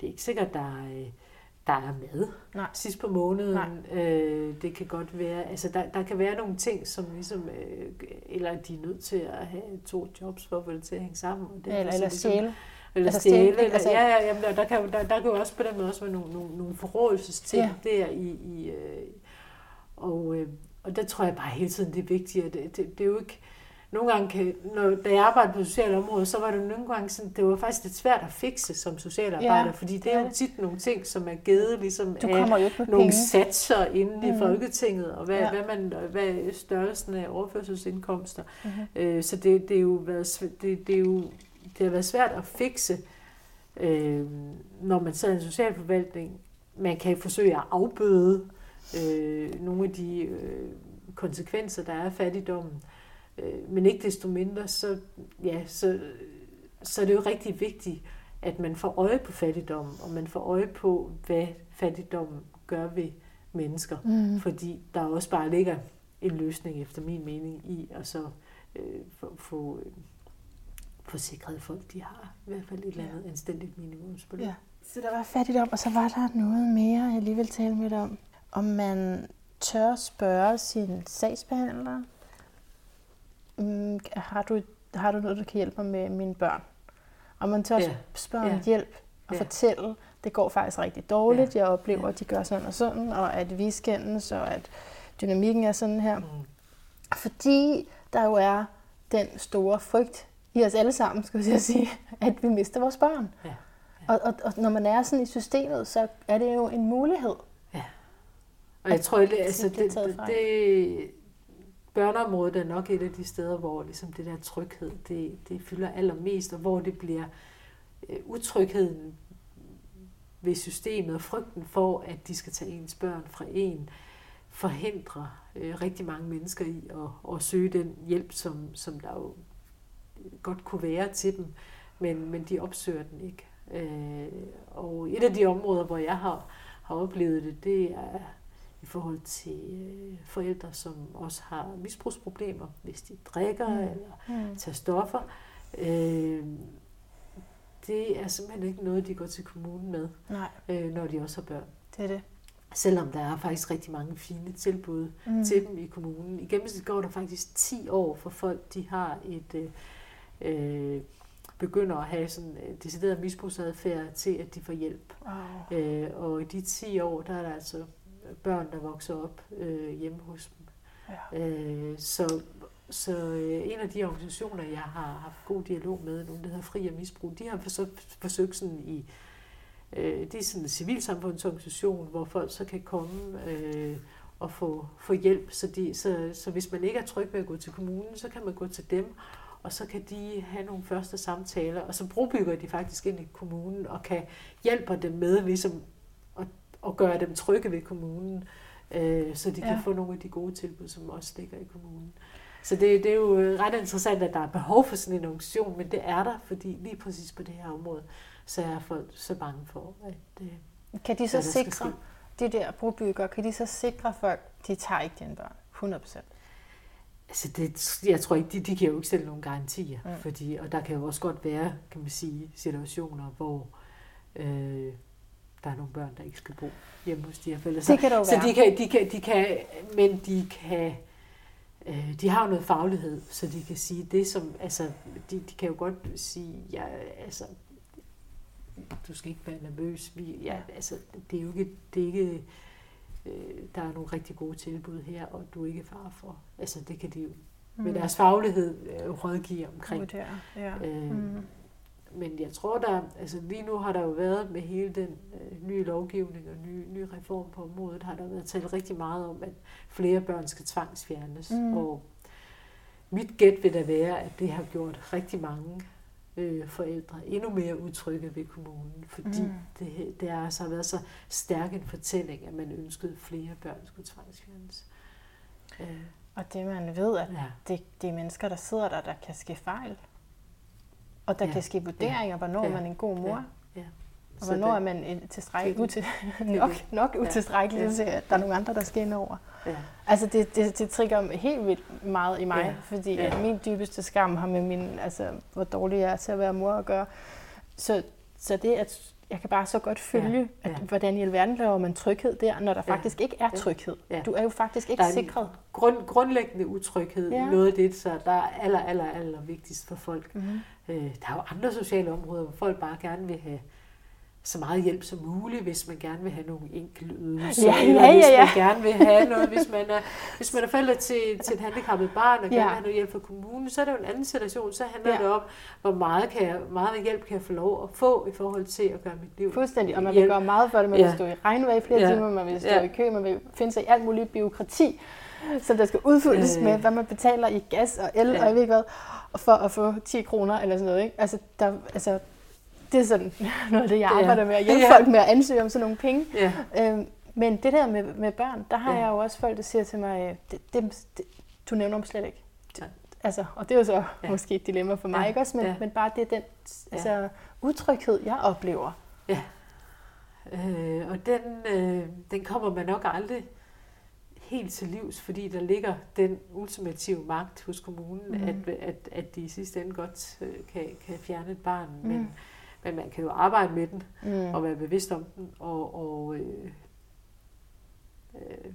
det er ikke sikkert, der er, der er med Nej. sidst på måneden. Nej. Øh, det kan godt være, altså der, der kan være nogle ting, som ligesom, øh, eller de er nødt til at have to jobs for at få det til at hænge sammen. Og det, eller, eller ligesom, stjæle. Eller altså stjæle. Eller, altså, ja, ja, jamen, der, kan, der, der kan jo også på den måde også være nogle, nogle, nogle forrådelsesting ja. der i, i øh, og, øh, og der tror jeg bare hele tiden, det er vigtigt. Det, det, det er jo ikke, nogle gange kan, når, da jeg arbejdede på sociale områder, så var det nogle gange sådan, det var faktisk lidt svært at fikse som socialarbejder, ja, fordi det er jo tit nogle ting, som er givet ligesom du af nogle penge. satser inde mm. i Folketinget, og hvad, ja. hvad, man, hvad er størrelsen af overførselsindkomster. Mm-hmm. Øh, så det, det, er jo været, det, det, er jo, det har været svært at fikse, øh, når man sidder i en socialforvaltning. Man kan forsøge at afbøde øh, nogle af de øh, konsekvenser, der er af fattigdommen. Øh, men ikke desto mindre, så, ja, så, så er det jo rigtig vigtigt, at man får øje på fattigdommen, og man får øje på, hvad fattigdommen gør ved mennesker. Mm. Fordi der også bare ligger en løsning, efter min mening, i at så øh, få, øh, få sikret, at folk de har i hvert fald et eller andet ja. anstændigt minimumsbeløb. Ja. Så der var fattigdom, og så var der noget mere, jeg lige vil tale med om om man tør spørge sin sagsbehandler, mm, har, du, har du noget, du kan hjælpe mig med mine børn? Og man tør yeah. spørge yeah. om hjælp og yeah. fortælle, det går faktisk rigtig dårligt, yeah. jeg oplever, at de gør sådan og sådan, og at vi skændes, og at dynamikken er sådan her. Mm. Fordi der jo er den store frygt i os alle sammen, skal jeg sige, at vi mister vores børn. Ja. Ja. Og, og, og når man er sådan i systemet, så er det jo en mulighed og jeg tror, det, altså, det, det, det, børneområdet er nok et af de steder, hvor ligesom det der tryghed, det, det fylder allermest, og hvor det bliver uh, utrygheden ved systemet og frygten for, at de skal tage ens børn fra en, forhindrer uh, rigtig mange mennesker i at, at søge den hjælp, som, som der jo godt kunne være til dem, men, men de opsøger den ikke. Uh, og et af de områder, hvor jeg har, har oplevet det, det er i forhold til øh, forældre, som også har misbrugsproblemer, hvis de drikker mm. eller mm. tager stoffer. Øh, det er simpelthen ikke noget, de går til kommunen med, Nej. Øh, når de også har børn. Det er det. Selvom der er faktisk rigtig mange fine tilbud mm. til dem i kommunen. I gennemsnit går der faktisk 10 år for folk, de har et... Øh, øh, begynder at have sådan decideret misbrugsadfærd til, at de får hjælp. Oh. Øh, og i de 10 år, der er der altså børn, der vokser op øh, hjemme hos dem. Ja. Øh, så så øh, en af de organisationer, jeg har haft god dialog med, nogen der hedder Fri og Misbrug, de har forsøgt, forsøgt sådan i, øh, det er sådan en civilsamfundsorganisation, hvor folk så kan komme øh, og få, få hjælp. Så, de, så, så hvis man ikke er tryg ved at gå til kommunen, så kan man gå til dem, og så kan de have nogle første samtaler, og så brobygger de faktisk ind i kommunen og kan hjælpe dem med ligesom og gøre dem trygge ved kommunen, øh, så de ja. kan få nogle af de gode tilbud, som også ligger i kommunen. Så det, det er jo ret interessant, at der er behov for sådan en organisation, men det er der, fordi lige præcis på det her område, så er folk så bange for, at øh, Kan de så sikre, de der brobygger, kan de så sikre folk, de tager ikke dine børn, 100%? Altså det, jeg tror ikke, de, de kan jo ikke stille nogle garantier, mm. fordi, og der kan jo også godt være, kan man sige, situationer, hvor øh, der er nogle børn, der ikke skal bo hjemme hos de her forældre. Så, det kan så de kan, de kan, de kan, men de kan, øh, de har jo noget faglighed, så de kan sige det som, altså, de, de kan jo godt sige, ja, altså, du skal ikke være nervøs. Vi, ja, altså, det er jo ikke, det er ikke, øh, der er nogle rigtig gode tilbud her, og du er ikke far for. Altså det kan de jo mm. med deres faglighed øh, rådgive omkring. Ja. Øh, mm. Men jeg tror, der, altså lige nu har der jo været med hele den øh, nye lovgivning og nye, nye reform på området, har der været talt rigtig meget om, at flere børn skal tvangsfjernes. Mm. Og mit gæt vil da være, at det har gjort rigtig mange øh, forældre endnu mere utrygge ved kommunen, fordi mm. det, det er, altså har været så stærk en fortælling, at man ønskede, flere børn skulle tvangsfjernes. Øh. Og det man ved, at ja. det, det er mennesker, der sidder der, der kan ske fejl. Og der ja. kan ske vurderinger, hvornår ja. man er en god mor. Ja. Ja. Og hvornår er man tilstrækkelig, util, nok, nok utilstrækkelig ja. til, at der er nogle andre, der skal ind over. Ja. Altså det, det, det trigger helt vildt meget i mig, ja. fordi ja. At min dybeste skam har med min, altså hvor dårlig jeg er til at være mor at gøre. Så, så det, at jeg kan bare så godt følge, ja, ja. At, hvordan i alverden laver man tryghed der, når der ja, faktisk ikke er tryghed. Ja. Du er jo faktisk ikke sikret. Grund, grundlæggende utryghed, ja. noget af det, så der er aller, aller, aller vigtigst for folk. Mm-hmm. Øh, der er jo andre sociale områder, hvor folk bare gerne vil have så meget hjælp som muligt, hvis man gerne vil have nogle enkelte ydelser, ja, ja, hvis ja, ja. man gerne vil have noget, hvis man er, hvis man er forældre til, til et handicappet barn og ja. gerne vil have noget hjælp fra kommunen, så er det jo en anden situation. Så handler ja. det om, hvor meget, kan jeg, meget hjælp kan jeg få lov at få i forhold til at gøre mit liv. Fuldstændig, og man vil gøre meget for det. Man ja. vil stå i regnvejr i flere ja. timer, man vil stå ja. i kø, man vil finde sig i alt muligt byråkrati, som der skal udfyldes øh. med, hvad man betaler i gas og el, ja. og jeg ved ikke hvad, for at få 10 kroner eller sådan noget. Ikke? Altså, der, altså, det er sådan noget af det, jeg arbejder med, at hjælpe ja. folk med at ansøge om sådan nogle penge. Ja. Øhm, men det der med, med børn, der har ja. jeg jo også folk, der siger til mig, øh, det, det, det, du nævner dem slet ikke. Det, altså, og det er jo så ja. måske et dilemma for mig, ja. ikke også? Men, ja. men bare det den altså, ja. utryghed, jeg oplever. Ja. Øh, og den, øh, den kommer man nok aldrig helt til livs, fordi der ligger den ultimative magt hos kommunen, mm. at, at, at de i sidste ende godt øh, kan, kan fjerne et barn. Mm. Men, men man kan jo arbejde med den mm. og være bevidst om den og, og øh, øh,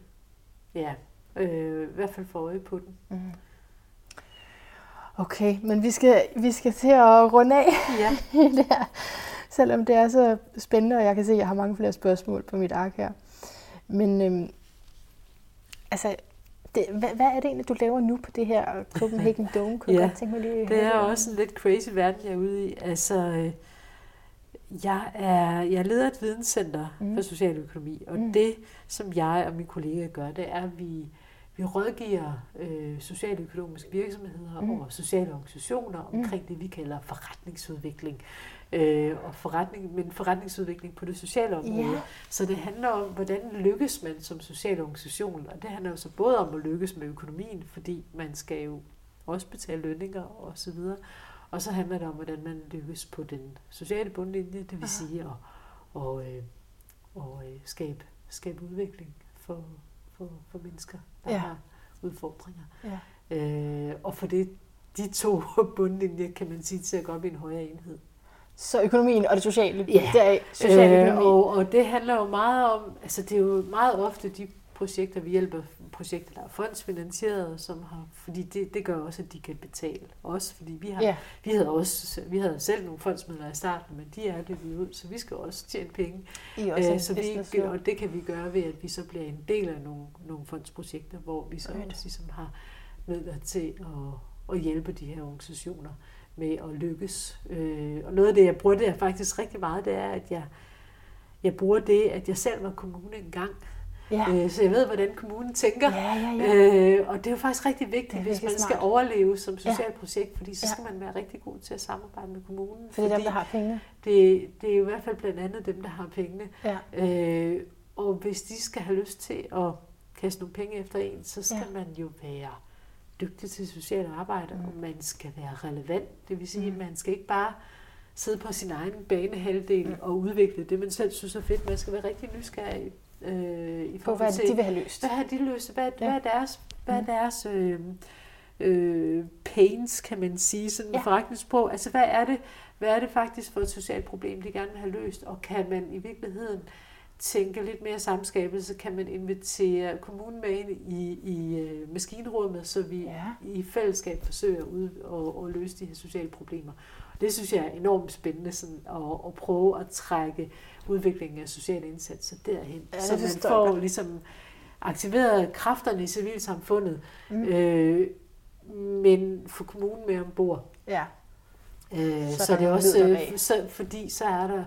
ja, øh, i hvert fald få øje på den. Mm. Okay, men vi skal, vi skal til at runde af ja. det her, selvom det er så spændende, og jeg kan se, at jeg har mange flere spørgsmål på mit ark her. Men øhm, altså, det, hvad, hvad er det egentlig, du laver nu på det her Copenhagen Dome? Kunne ja, godt tænke mig lige det er også en lidt crazy verden, jeg er ude i. Altså, øh, jeg er, jeg leder et videnscenter mm. for socialøkonomi, og mm. det, som jeg og mine kollegaer gør, det er, at vi, vi rådgiver øh, socialøkonomiske virksomheder mm. og sociale organisationer mm. omkring mm. det, vi kalder forretningsudvikling. Øh, og forretning, men forretningsudvikling på det sociale område. Yeah. Så det handler om, hvordan lykkes man som social organisation, og det handler jo så både om at lykkes med økonomien, fordi man skal jo også betale lønninger og så videre, og så handler det om, hvordan man lykkes på den sociale bundlinje, det vil Aha. sige at og, øh, og, øh, skabe, skabe udvikling for, for, for mennesker, der ja. har udfordringer. Ja. Øh, og for det, de to bundlinjer, kan man sige, til at gå op i en højere enhed. Så økonomien og det sociale, ja. det er social øh, og, og det handler jo meget om, altså det er jo meget ofte de projekter, vi hjælper projekter, der er fondsfinansieret, som har, fordi det, det gør også, at de kan betale. Også fordi vi har, ja. vi havde også, vi havde selv nogle fondsmidler i starten, men de er løbet ud, så vi skal også tjene penge. I også Æ, så vi, og det kan vi gøre ved, at vi så bliver en del af nogle, nogle fondsprojekter, hvor vi så right. også ligesom har midler til at, at hjælpe de her organisationer med at lykkes. Øh, og noget af det, jeg bruger det faktisk rigtig meget, det er, at jeg, jeg bruger det, at jeg selv var kommune engang. Ja. Øh, så jeg ved, hvordan kommunen tænker. Ja, ja, ja. Øh, og det er jo faktisk rigtig vigtigt, hvis man smart. skal overleve som socialt ja. projekt, fordi så skal ja. man være rigtig god til at samarbejde med kommunen. For det er dem, der har pengene. Det, det er jo i hvert fald blandt andet dem, der har pengene. Ja. Øh, og hvis de skal have lyst til at kaste nogle penge efter en, så skal ja. man jo være dygtig til socialt arbejde, mm. og man skal være relevant. Det vil sige, mm. man skal ikke bare sidde på sin egen banehalvdel mm. og udvikle det, man selv synes er fedt. Man skal være rigtig nysgerrig øh, i forhold hvad til, de vil have løst. Hvad har de løst? Hvad, ja. hvad er deres, hvad er mm. deres øh, øh, pains, kan man sige, sådan ja. forretningssprog? Altså, hvad er det, hvad er det faktisk for et socialt problem, de gerne vil have løst? Og kan man i virkeligheden tænke lidt mere samskabelse, kan man invitere kommunen med ind i, i uh, maskinrummet, så vi ja. i fællesskab forsøger ud at, at løse de her sociale problemer. Og det synes jeg er enormt spændende sådan, at, at prøve at trække udviklingen af sociale indsatser derhen, ja, så man får ligesom aktiveret kræfterne i civilsamfundet, mm. øh, men få kommunen med ombord. Ja. Øh, så, så det er også, så, fordi så er der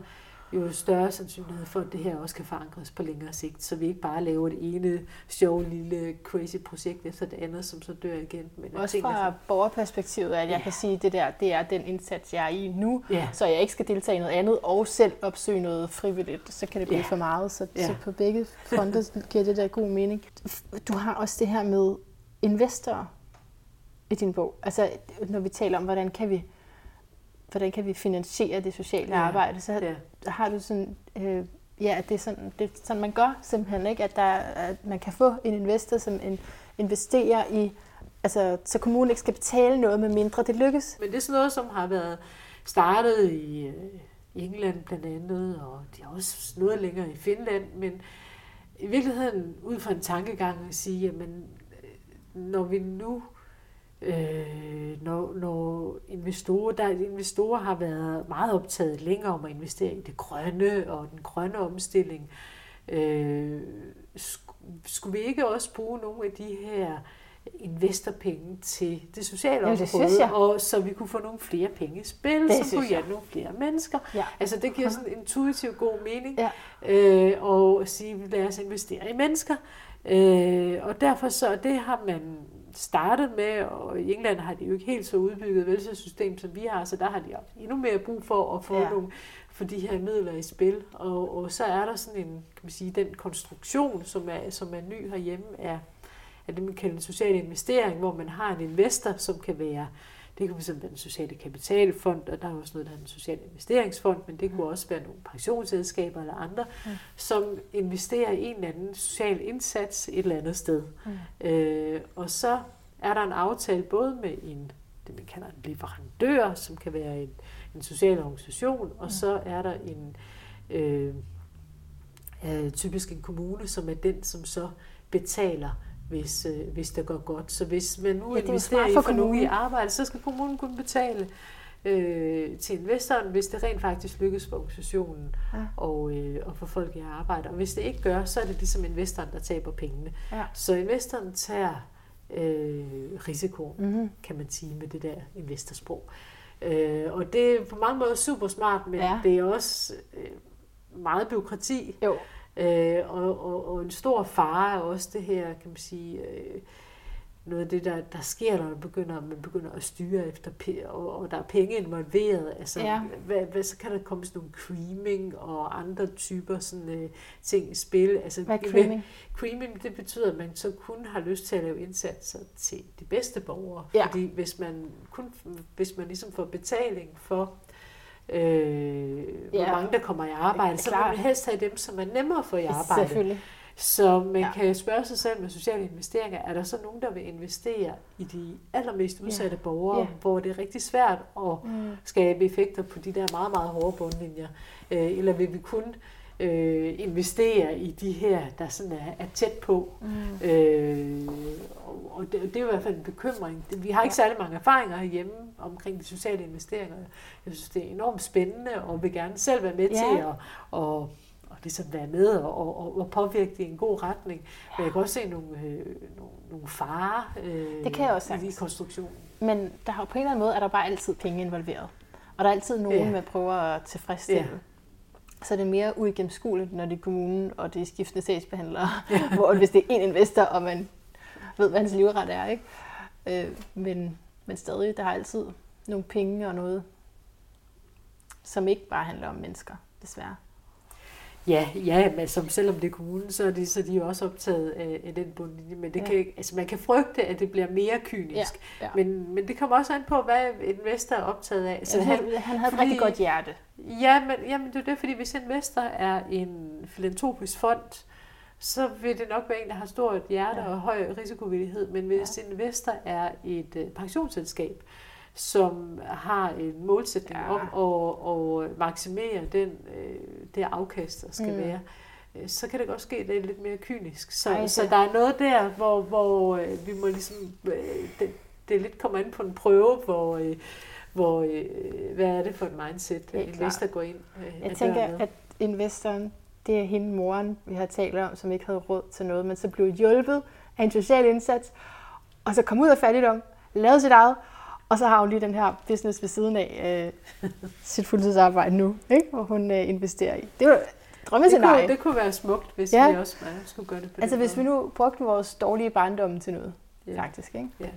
jo større sandsynlighed for, at det her også kan forankres på længere sigt, så vi ikke bare laver det ene sjove lille crazy projekt efter det andet, som så dør igen. Men også fra så... borgerperspektivet, at jeg ja. kan sige, at det der, det er den indsats, jeg er i nu, ja. så jeg ikke skal deltage i noget andet, og selv opsøge noget frivilligt, så kan det blive ja. for meget. Så, ja. så på begge fronter giver det der god mening. Du har også det her med investorer i din bog. Altså, når vi taler om, hvordan kan vi hvordan kan vi finansiere det sociale ja. arbejde, så ja. har du sådan, øh, ja, at det er, sådan, det er sådan, man gør simpelthen, ikke? At, der, at man kan få en investor, som en, investerer i, altså, så kommunen ikke skal betale noget, med mindre det lykkes. Men det er sådan noget, som har været startet i, øh, England blandt andet, og de er også noget længere i Finland, men i virkeligheden ud fra en tankegang at sige, jamen, øh, når vi nu øh, når, når investorer, der, investorer har været meget optaget længere om at investere i det grønne og den grønne omstilling, øh, skulle vi ikke også bruge nogle af de her investorpenge til det sociale område, det og så vi kunne få nogle flere penge i spil, det så kunne hjælpe nogle flere mennesker. Ja. Altså det giver sådan en intuitiv god mening, ja. øh, og sige, lad os investere i mennesker. Øh, og derfor så, det har man startet med, og i England har de jo ikke helt så udbygget velfærdssystem, som vi har, så der har de endnu mere brug for at få ja. nogle for de her midler i spil. Og, og så er der sådan en, kan man sige, den konstruktion, som er, som er ny herhjemme, er, er det, man kalder en social investering, hvor man har en investor, som kan være det kan fx være den sociale kapitalfond, og der er også noget, der er en social investeringsfond, men det kunne også være nogle pensionsselskaber eller andre, mm. som investerer i en eller anden social indsats et eller andet sted. Mm. Øh, og så er der en aftale både med en, det man kalder en leverandør, som kan være en, en social organisation, og mm. så er der en øh, øh, typisk en kommune, som er den, som så betaler hvis, øh, hvis det går godt. Så hvis man nu ja, investerer i for nogen i arbejde, så skal kommunen kunne betale øh, til investoren, hvis det rent faktisk lykkes for organisationen ja. og, øh, og få folk i arbejde. Og hvis det ikke gør, så er det ligesom investoren, der taber pengene. Ja. Så investoren tager øh, risiko, mm-hmm. kan man sige med det der investorsprog. Øh, og det er på mange måder super smart, men ja. det er også øh, meget byråkrati. Jo. Øh, og, og, og en stor fare er også det her, kan man sige, øh, noget af det, der, der sker, når man begynder, man begynder at styre efter, og, og der er penge involveret. Altså, ja. hvad, hvad, så kan der komme sådan nogle creaming og andre typer sådan, øh, ting i spil. Altså, hvad er creaming? creaming, det betyder, at man så kun har lyst til at lave indsatser til de bedste borgere. Ja. Fordi hvis man, kun, hvis man ligesom får betaling for øh, hvor ja. mange der kommer i arbejde, så vil man helst have dem, som er nemmere for i arbejde. Selvfølgelig. Så man ja. kan spørge sig selv med sociale investeringer, er der så nogen, der vil investere i de allermest udsatte ja. borgere, ja. hvor det er rigtig svært at mm. skabe effekter på de der meget, meget hårde bundlinjer? Øh, eller vil vi kun øh, investere i de her, der sådan er, er tæt på? Mm. Øh, og det, det er i hvert fald en bekymring. Vi har ikke ja. særlig mange erfaringer herhjemme omkring de sociale investeringer. Jeg synes, det er enormt spændende, og vil gerne selv være med ja. til at, og, og ligesom være med og, og, og påvirke det i en god retning. Men jeg kan også se nogle, øh, nogle, nogle farer øh, det kan jeg også i konstruktionen. Men der har på en eller anden måde er der bare altid penge involveret. Og der er altid nogen, ja. man prøver at tilfredsstille. Ja. Så det er mere uigennemskueligt, når det er kommunen, og det er skiftende sagsbehandlere. Ja. hvor hvis det er en investor, og man ved, hvad hans livret er. Ikke? Øh, men, men stadig, der har altid nogle penge og noget, som ikke bare handler om mennesker, desværre. Ja, ja, men som, selvom det er kommunen, så er de, så de jo også optaget af, af den bundlinje. Men det ja. kan, altså man kan frygte, at det bliver mere kynisk. Ja, ja. Men, men det kommer også an på, hvad investor er optaget af. Så ja, han, han havde fordi, et rigtig godt hjerte. Ja, men, jamen, det er det, fordi hvis investor er en filantropisk fond, så vil det nok være en, der har stort hjerte ja. og høj risikovillighed. Men hvis ja. investor er et uh, pensionsselskab, som har en målsætning ja. om at, at maksimere den, uh, det afkast, der skal mm. være, øh, så kan det godt ske, at det er lidt mere kynisk. Så, Ej, så der er noget der, hvor, hvor øh, vi må ligesom, øh, det, det lidt kommer ind på en prøve, hvor, øh, hvor øh, hvad er det for et mindset, en investor går ind øh, Jeg tænker, at investoren, det er hende moren, vi har talt om, som ikke havde råd til noget, men så blev hjulpet af en social indsats, og så kom ud af fattigdom, lavede sit eget, og så har hun lige den her business ved siden af øh, sit fuldtidsarbejde nu, ikke? hvor hun øh, investerer i. Det var drømmescenarie. Det kunne, det kunne være smukt, hvis ja. vi også ja, skulle gøre det på Altså hvis måde. vi nu brugte vores dårlige barndom til noget, ja. faktisk. Ikke? Ja.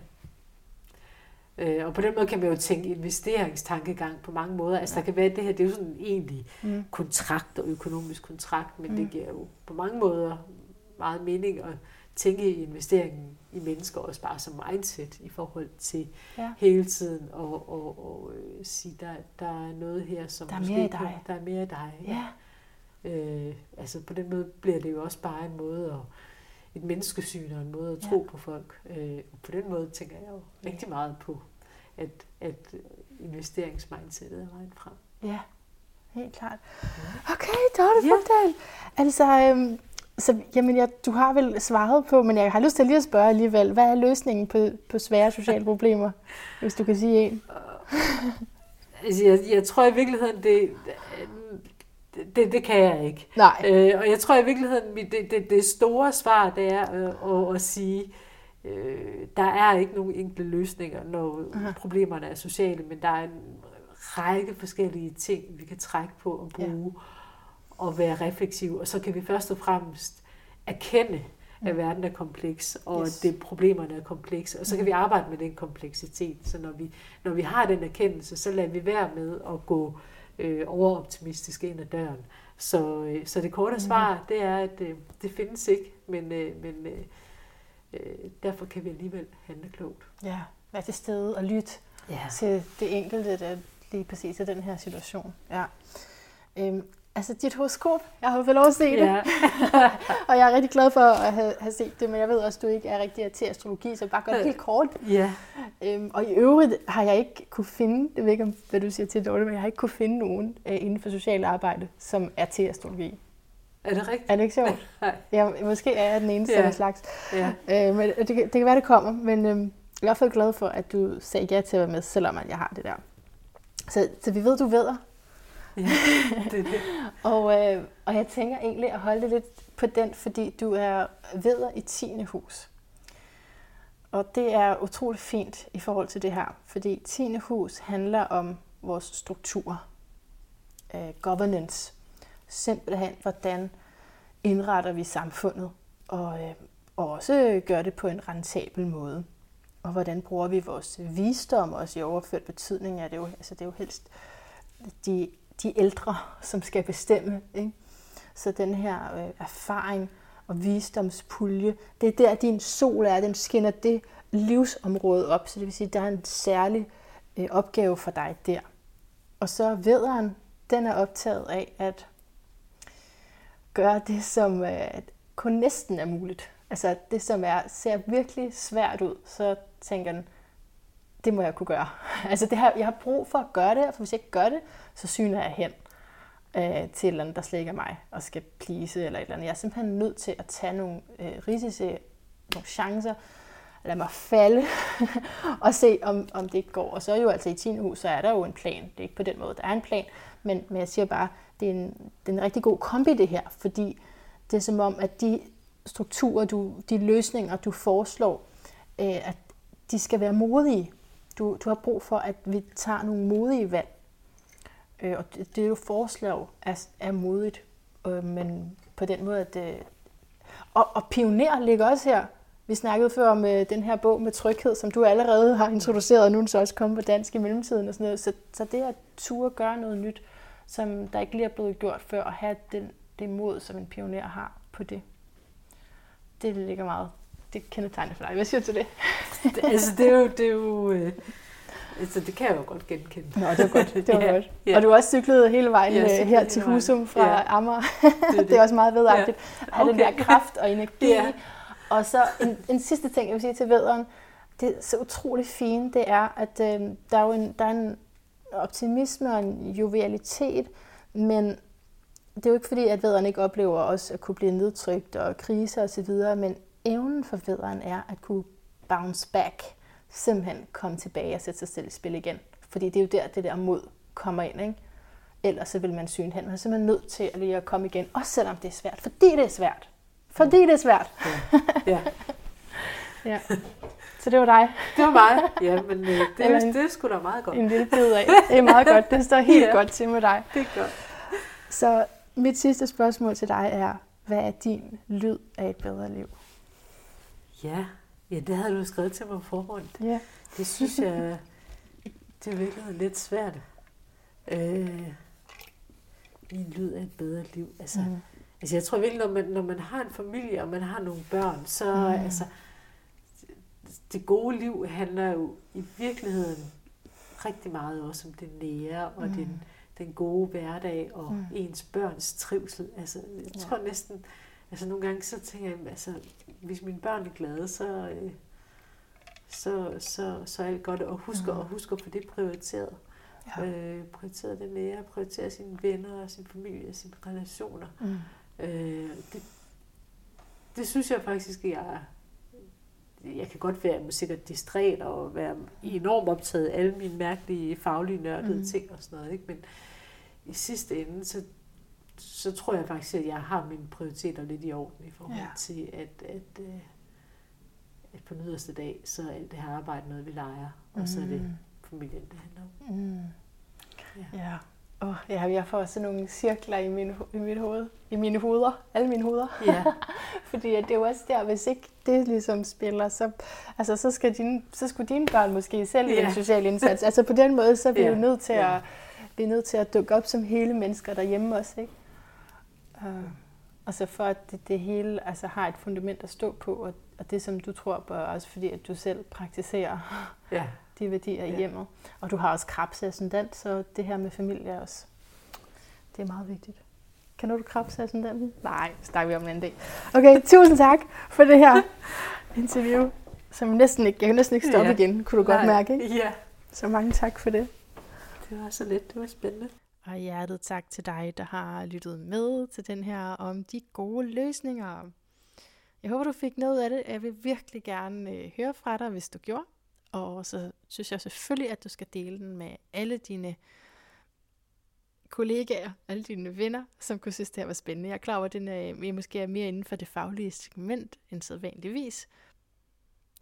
Øh, og på den måde kan man jo tænke investeringstankegang på mange måder. Altså ja. der kan være det her, det er jo sådan en egentlig mm. kontrakt og økonomisk kontrakt, men mm. det giver jo på mange måder meget mening at tænke i investeringen i mennesker også bare som mindset i forhold til ja. hele tiden og, og, og øh, sige, der, der er noget her, som der er mere i dig. Kan, der er mere i dig. Ja. Øh, altså på den måde bliver det jo også bare en måde at et menneskesyn og en måde at tro ja. på folk. Øh, på den måde tænker jeg jo rigtig meget på, at, at investeringsmindsetet er vejen frem. Ja, helt klart. Okay, Dorte ja. Altså, øhm, så, jamen, jeg, du har vel svaret på, men jeg har lyst til lige at spørge alligevel, hvad er løsningen på, på svære sociale problemer, hvis du kan sige en? altså, jeg, jeg tror i virkeligheden, det, det, det kan jeg ikke. Nej. Øh, og jeg tror i virkeligheden, det, det, det store svar, det er øh, at, at sige, øh, der er ikke nogen enkle løsninger, når uh-huh. problemerne er sociale, men der er en række forskellige ting, vi kan trække på og bruge. Ja og være refleksiv, og så kan vi først og fremmest erkende, at mm. verden er kompleks, og yes. det problemerne er komplekse, og så kan vi arbejde med den kompleksitet. Så når vi, når vi har den erkendelse, så lader vi være med at gå øh, overoptimistisk ind ad døren. Så, øh, så det korte mm. svar, det er, at øh, det findes ikke, men, øh, men øh, øh, derfor kan vi alligevel handle klogt. Ja, være til stede og lytte ja. til det enkelte, der lige præcis i den her situation. Ja. Øhm, Altså dit horoskop, jeg har fået lov at se det. Ja. og jeg er rigtig glad for at have, have set det, men jeg ved også, at du ikke er rigtig til astrologi, så bare gør det helt kort. Ja. Øhm, og i øvrigt har jeg ikke kunne finde, det ved ikke, hvad du siger til det, men jeg har ikke kunne finde nogen øh, inden for socialt arbejde, som er til astrologi. Er det rigtigt? Er det ikke sjovt? Nej. Ja, måske er jeg den eneste ja. af slags. Ja. Øh, men det, det kan være, det kommer, men øh, jeg er i hvert fald glad for, at du sagde ja til at være med, selvom at jeg har det der. Så, så vi ved, du ved, Ja, det er det. og, øh, og jeg tænker egentlig at holde lidt på den, fordi du er veder i 10. hus. Og det er utrolig fint i forhold til det her, fordi 10. hus handler om vores strukturer, øh, governance, simpelthen hvordan indretter vi samfundet, og, øh, og også gør det på en rentabel måde. Og hvordan bruger vi vores visdom, også i overført betydning, er det jo, altså det er jo helst de de ældre, som skal bestemme. Ikke? Så den her øh, erfaring og visdomspulje, det er der, din sol er. Den skinner det livsområde op, så det vil sige, at der er en særlig øh, opgave for dig der. Og så vederen, den er optaget af at gøre det, som øh, kun næsten er muligt. Altså det, som er, ser virkelig svært ud, så tænker den, det må jeg kunne gøre. Altså det her, jeg har brug for at gøre det, for hvis jeg ikke gør det, så syner jeg hen øh, til et eller andet, der slet ikke er mig, og skal plise eller et eller andet. Jeg er simpelthen nødt til at tage nogle øh, risici, nogle chancer, lade mig falde og se, om, om det ikke går. Og så er jo altså i 10. hus, så er der jo en plan. Det er ikke på den måde, der er en plan, men, men jeg siger bare, det er, en, det er en rigtig god kombi det her, fordi det er som om, at de strukturer, du, de løsninger, du foreslår, øh, at de skal være modige. Du, du har brug for, at vi tager nogle modige valg. Øh, og det, det er jo forslag er, er modigt, øh, men på den måde, at... Øh, og, og pioner ligger også her. Vi snakkede før om øh, den her bog med tryghed, som du allerede har introduceret, og nu er den så også kommet på dansk i mellemtiden og sådan noget. Så, så det at turde gøre noget nyt, som der ikke lige er blevet gjort før, og have den, det mod, som en pioner har på det, det ligger meget det kendetegner for dig. Hvad siger du til det? det altså, det er jo... Det er jo øh, altså, det kan jeg jo godt genkende. Nå, det var godt. Det var ja, godt. Ja. Og du har også cyklet hele vejen ja, øh, her til Husum fra ja. Amager. Det er, det. det er også meget vedagtigt. Ja. At okay. den der kraft og energi. ja. Og så en, en sidste ting, jeg vil sige til vederen. Det er så utrolig fint, det er, at øh, der er jo en, der er en optimisme og en jovialitet, men det er jo ikke fordi, at vederen ikke oplever også at kunne blive nedtrykt og kriser osv., men evnen for vederen er at kunne bounce back, simpelthen komme tilbage og sætte sig selv i spil igen. Fordi det er jo der, det der mod kommer ind, ikke? Ellers så vil man syne hen. Man er simpelthen nødt til at lige at komme igen, også selvom det er svært. Fordi det er svært. Fordi det er svært. Ja. ja. Så det var dig. Det var mig. Ja, men øh, det, det, det er sgu da meget godt. En lille bid af. Det er meget godt. Det står helt ja. godt til med dig. Det er godt. Så mit sidste spørgsmål til dig er, hvad er din lyd af et bedre liv? Ja, ja det havde du skrevet til mig på forhånd. Ja. Det synes jeg, det virkelig lidt svært. Øh, min lyd af et bedre liv. Altså, mm. altså jeg tror virkelig, når man, når man har en familie, og man har nogle børn, så mm. altså, det gode liv handler jo i virkeligheden rigtig meget også om det nære, og mm. den, den gode hverdag, og mm. ens børns trivsel. Altså, jeg tror ja. næsten, altså nogle gange så tænker jeg, altså, hvis mine børn er glade, så, øh, så, så, så er alt godt. Og husker, mm. og husker på det prioriteret. Ja. Øh, prioriteret det nære, prioritere sine venner, sin familie, sine relationer. Mm. Øh, det, det synes jeg faktisk, at jeg jeg kan godt være sikkert distræt og være enormt optaget af alle mine mærkelige, faglige, nørdede mm. ting og sådan noget. Ikke? Men i sidste ende, så, så tror jeg faktisk, at jeg har mine prioriteter lidt i orden i forhold ja. til, at, at, øh, at på den yderste dag, så er alt det her arbejde noget, vi leger, og så er det mm. familien, det handler om. Mm. Ja. ja. Oh, ja, jeg får sådan nogle cirkler i, min, i mit hoved. I mine hoveder. Alle mine hoveder. Ja. Fordi at det er jo også der, hvis ikke det ligesom spiller, så, altså, så, skal dine, så skulle dine børn måske selv i ja. en social indsats. Altså på den måde, så er vi ja. jo nødt til, ja. at, vi er nødt til at dukke op som hele mennesker derhjemme også. Ikke? Uh, og så for at det, det hele altså, har et fundament at stå på, og, og det som du tror på, også fordi at du selv praktiserer. Ja de værdier ja. i hjemmet. Og du har også krabse ascendant, så det her med familie også, det er meget vigtigt. Kan du krabse ascendanten? Nej, snakker vi om en anden dag. Okay, tusind tak for det her interview, som næsten ikke, jeg kan næsten ikke stoppe ja. igen, kunne du Nej. godt mærke, ikke? Ja. Så mange tak for det. Det var så lidt, det var spændende. Og hjertet tak til dig, der har lyttet med til den her om de gode løsninger. Jeg håber, du fik noget af det. Jeg vil virkelig gerne øh, høre fra dig, hvis du gjorde. Og så synes jeg selvfølgelig, at du skal dele den med alle dine kollegaer, alle dine venner, som kunne synes, det her var spændende. Jeg er klar over, at den øh, er, måske er mere inden for det faglige segment end sædvanligvis.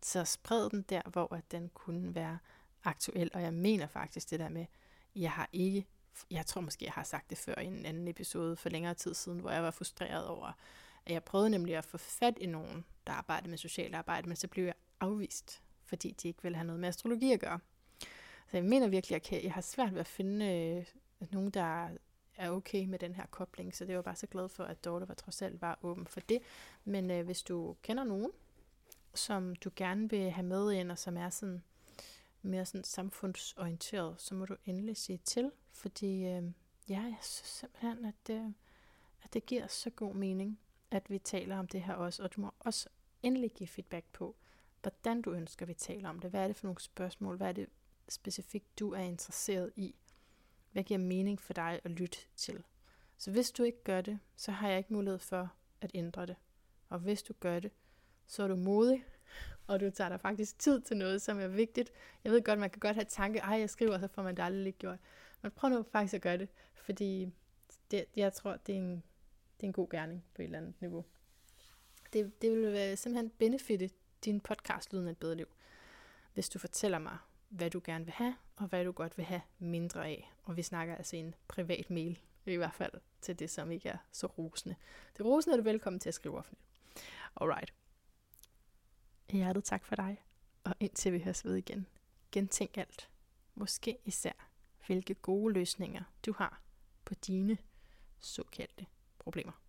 Så spred den der, hvor at den kunne være aktuel. Og jeg mener faktisk det der med, jeg har ikke, jeg tror måske, jeg har sagt det før i en anden episode for længere tid siden, hvor jeg var frustreret over, at jeg prøvede nemlig at få fat i nogen, der arbejdede med socialt arbejde, men så blev jeg afvist fordi de ikke ville have noget med astrologi at gøre. Så jeg mener virkelig, at jeg, jeg har svært ved at finde øh, nogen, der er okay med den her kobling, så det var bare så glad for, at Dorte var trods alt var åben for det. Men øh, hvis du kender nogen, som du gerne vil have med ind, og som er sådan mere sådan samfundsorienteret, så må du endelig sige til, fordi øh, ja, jeg synes simpelthen, at det, at det giver så god mening, at vi taler om det her også, og du må også endelig give feedback på, hvordan du ønsker, vi taler om det. Hvad er det for nogle spørgsmål? Hvad er det specifikt, du er interesseret i? Hvad giver mening for dig at lytte til? Så hvis du ikke gør det, så har jeg ikke mulighed for at ændre det. Og hvis du gør det, så er du modig, og du tager dig faktisk tid til noget, som er vigtigt. Jeg ved godt, man kan godt have tanke, ej, jeg skriver, så får man det aldrig gjort. Men prøv nu faktisk at gøre det, fordi det, jeg tror, det er, en, det er en god gerning på et eller andet niveau. Det, det vil være simpelthen benefitte din podcast Lyden af et bedre liv, hvis du fortæller mig, hvad du gerne vil have, og hvad du godt vil have mindre af. Og vi snakker altså en privat mail, i hvert fald til det, som ikke er så rosende. Det rosende er du velkommen til at skrive offentligt. Alright. Hjertet tak for dig, og indtil vi høres ved igen. Gentænk alt. Måske især, hvilke gode løsninger du har på dine såkaldte problemer.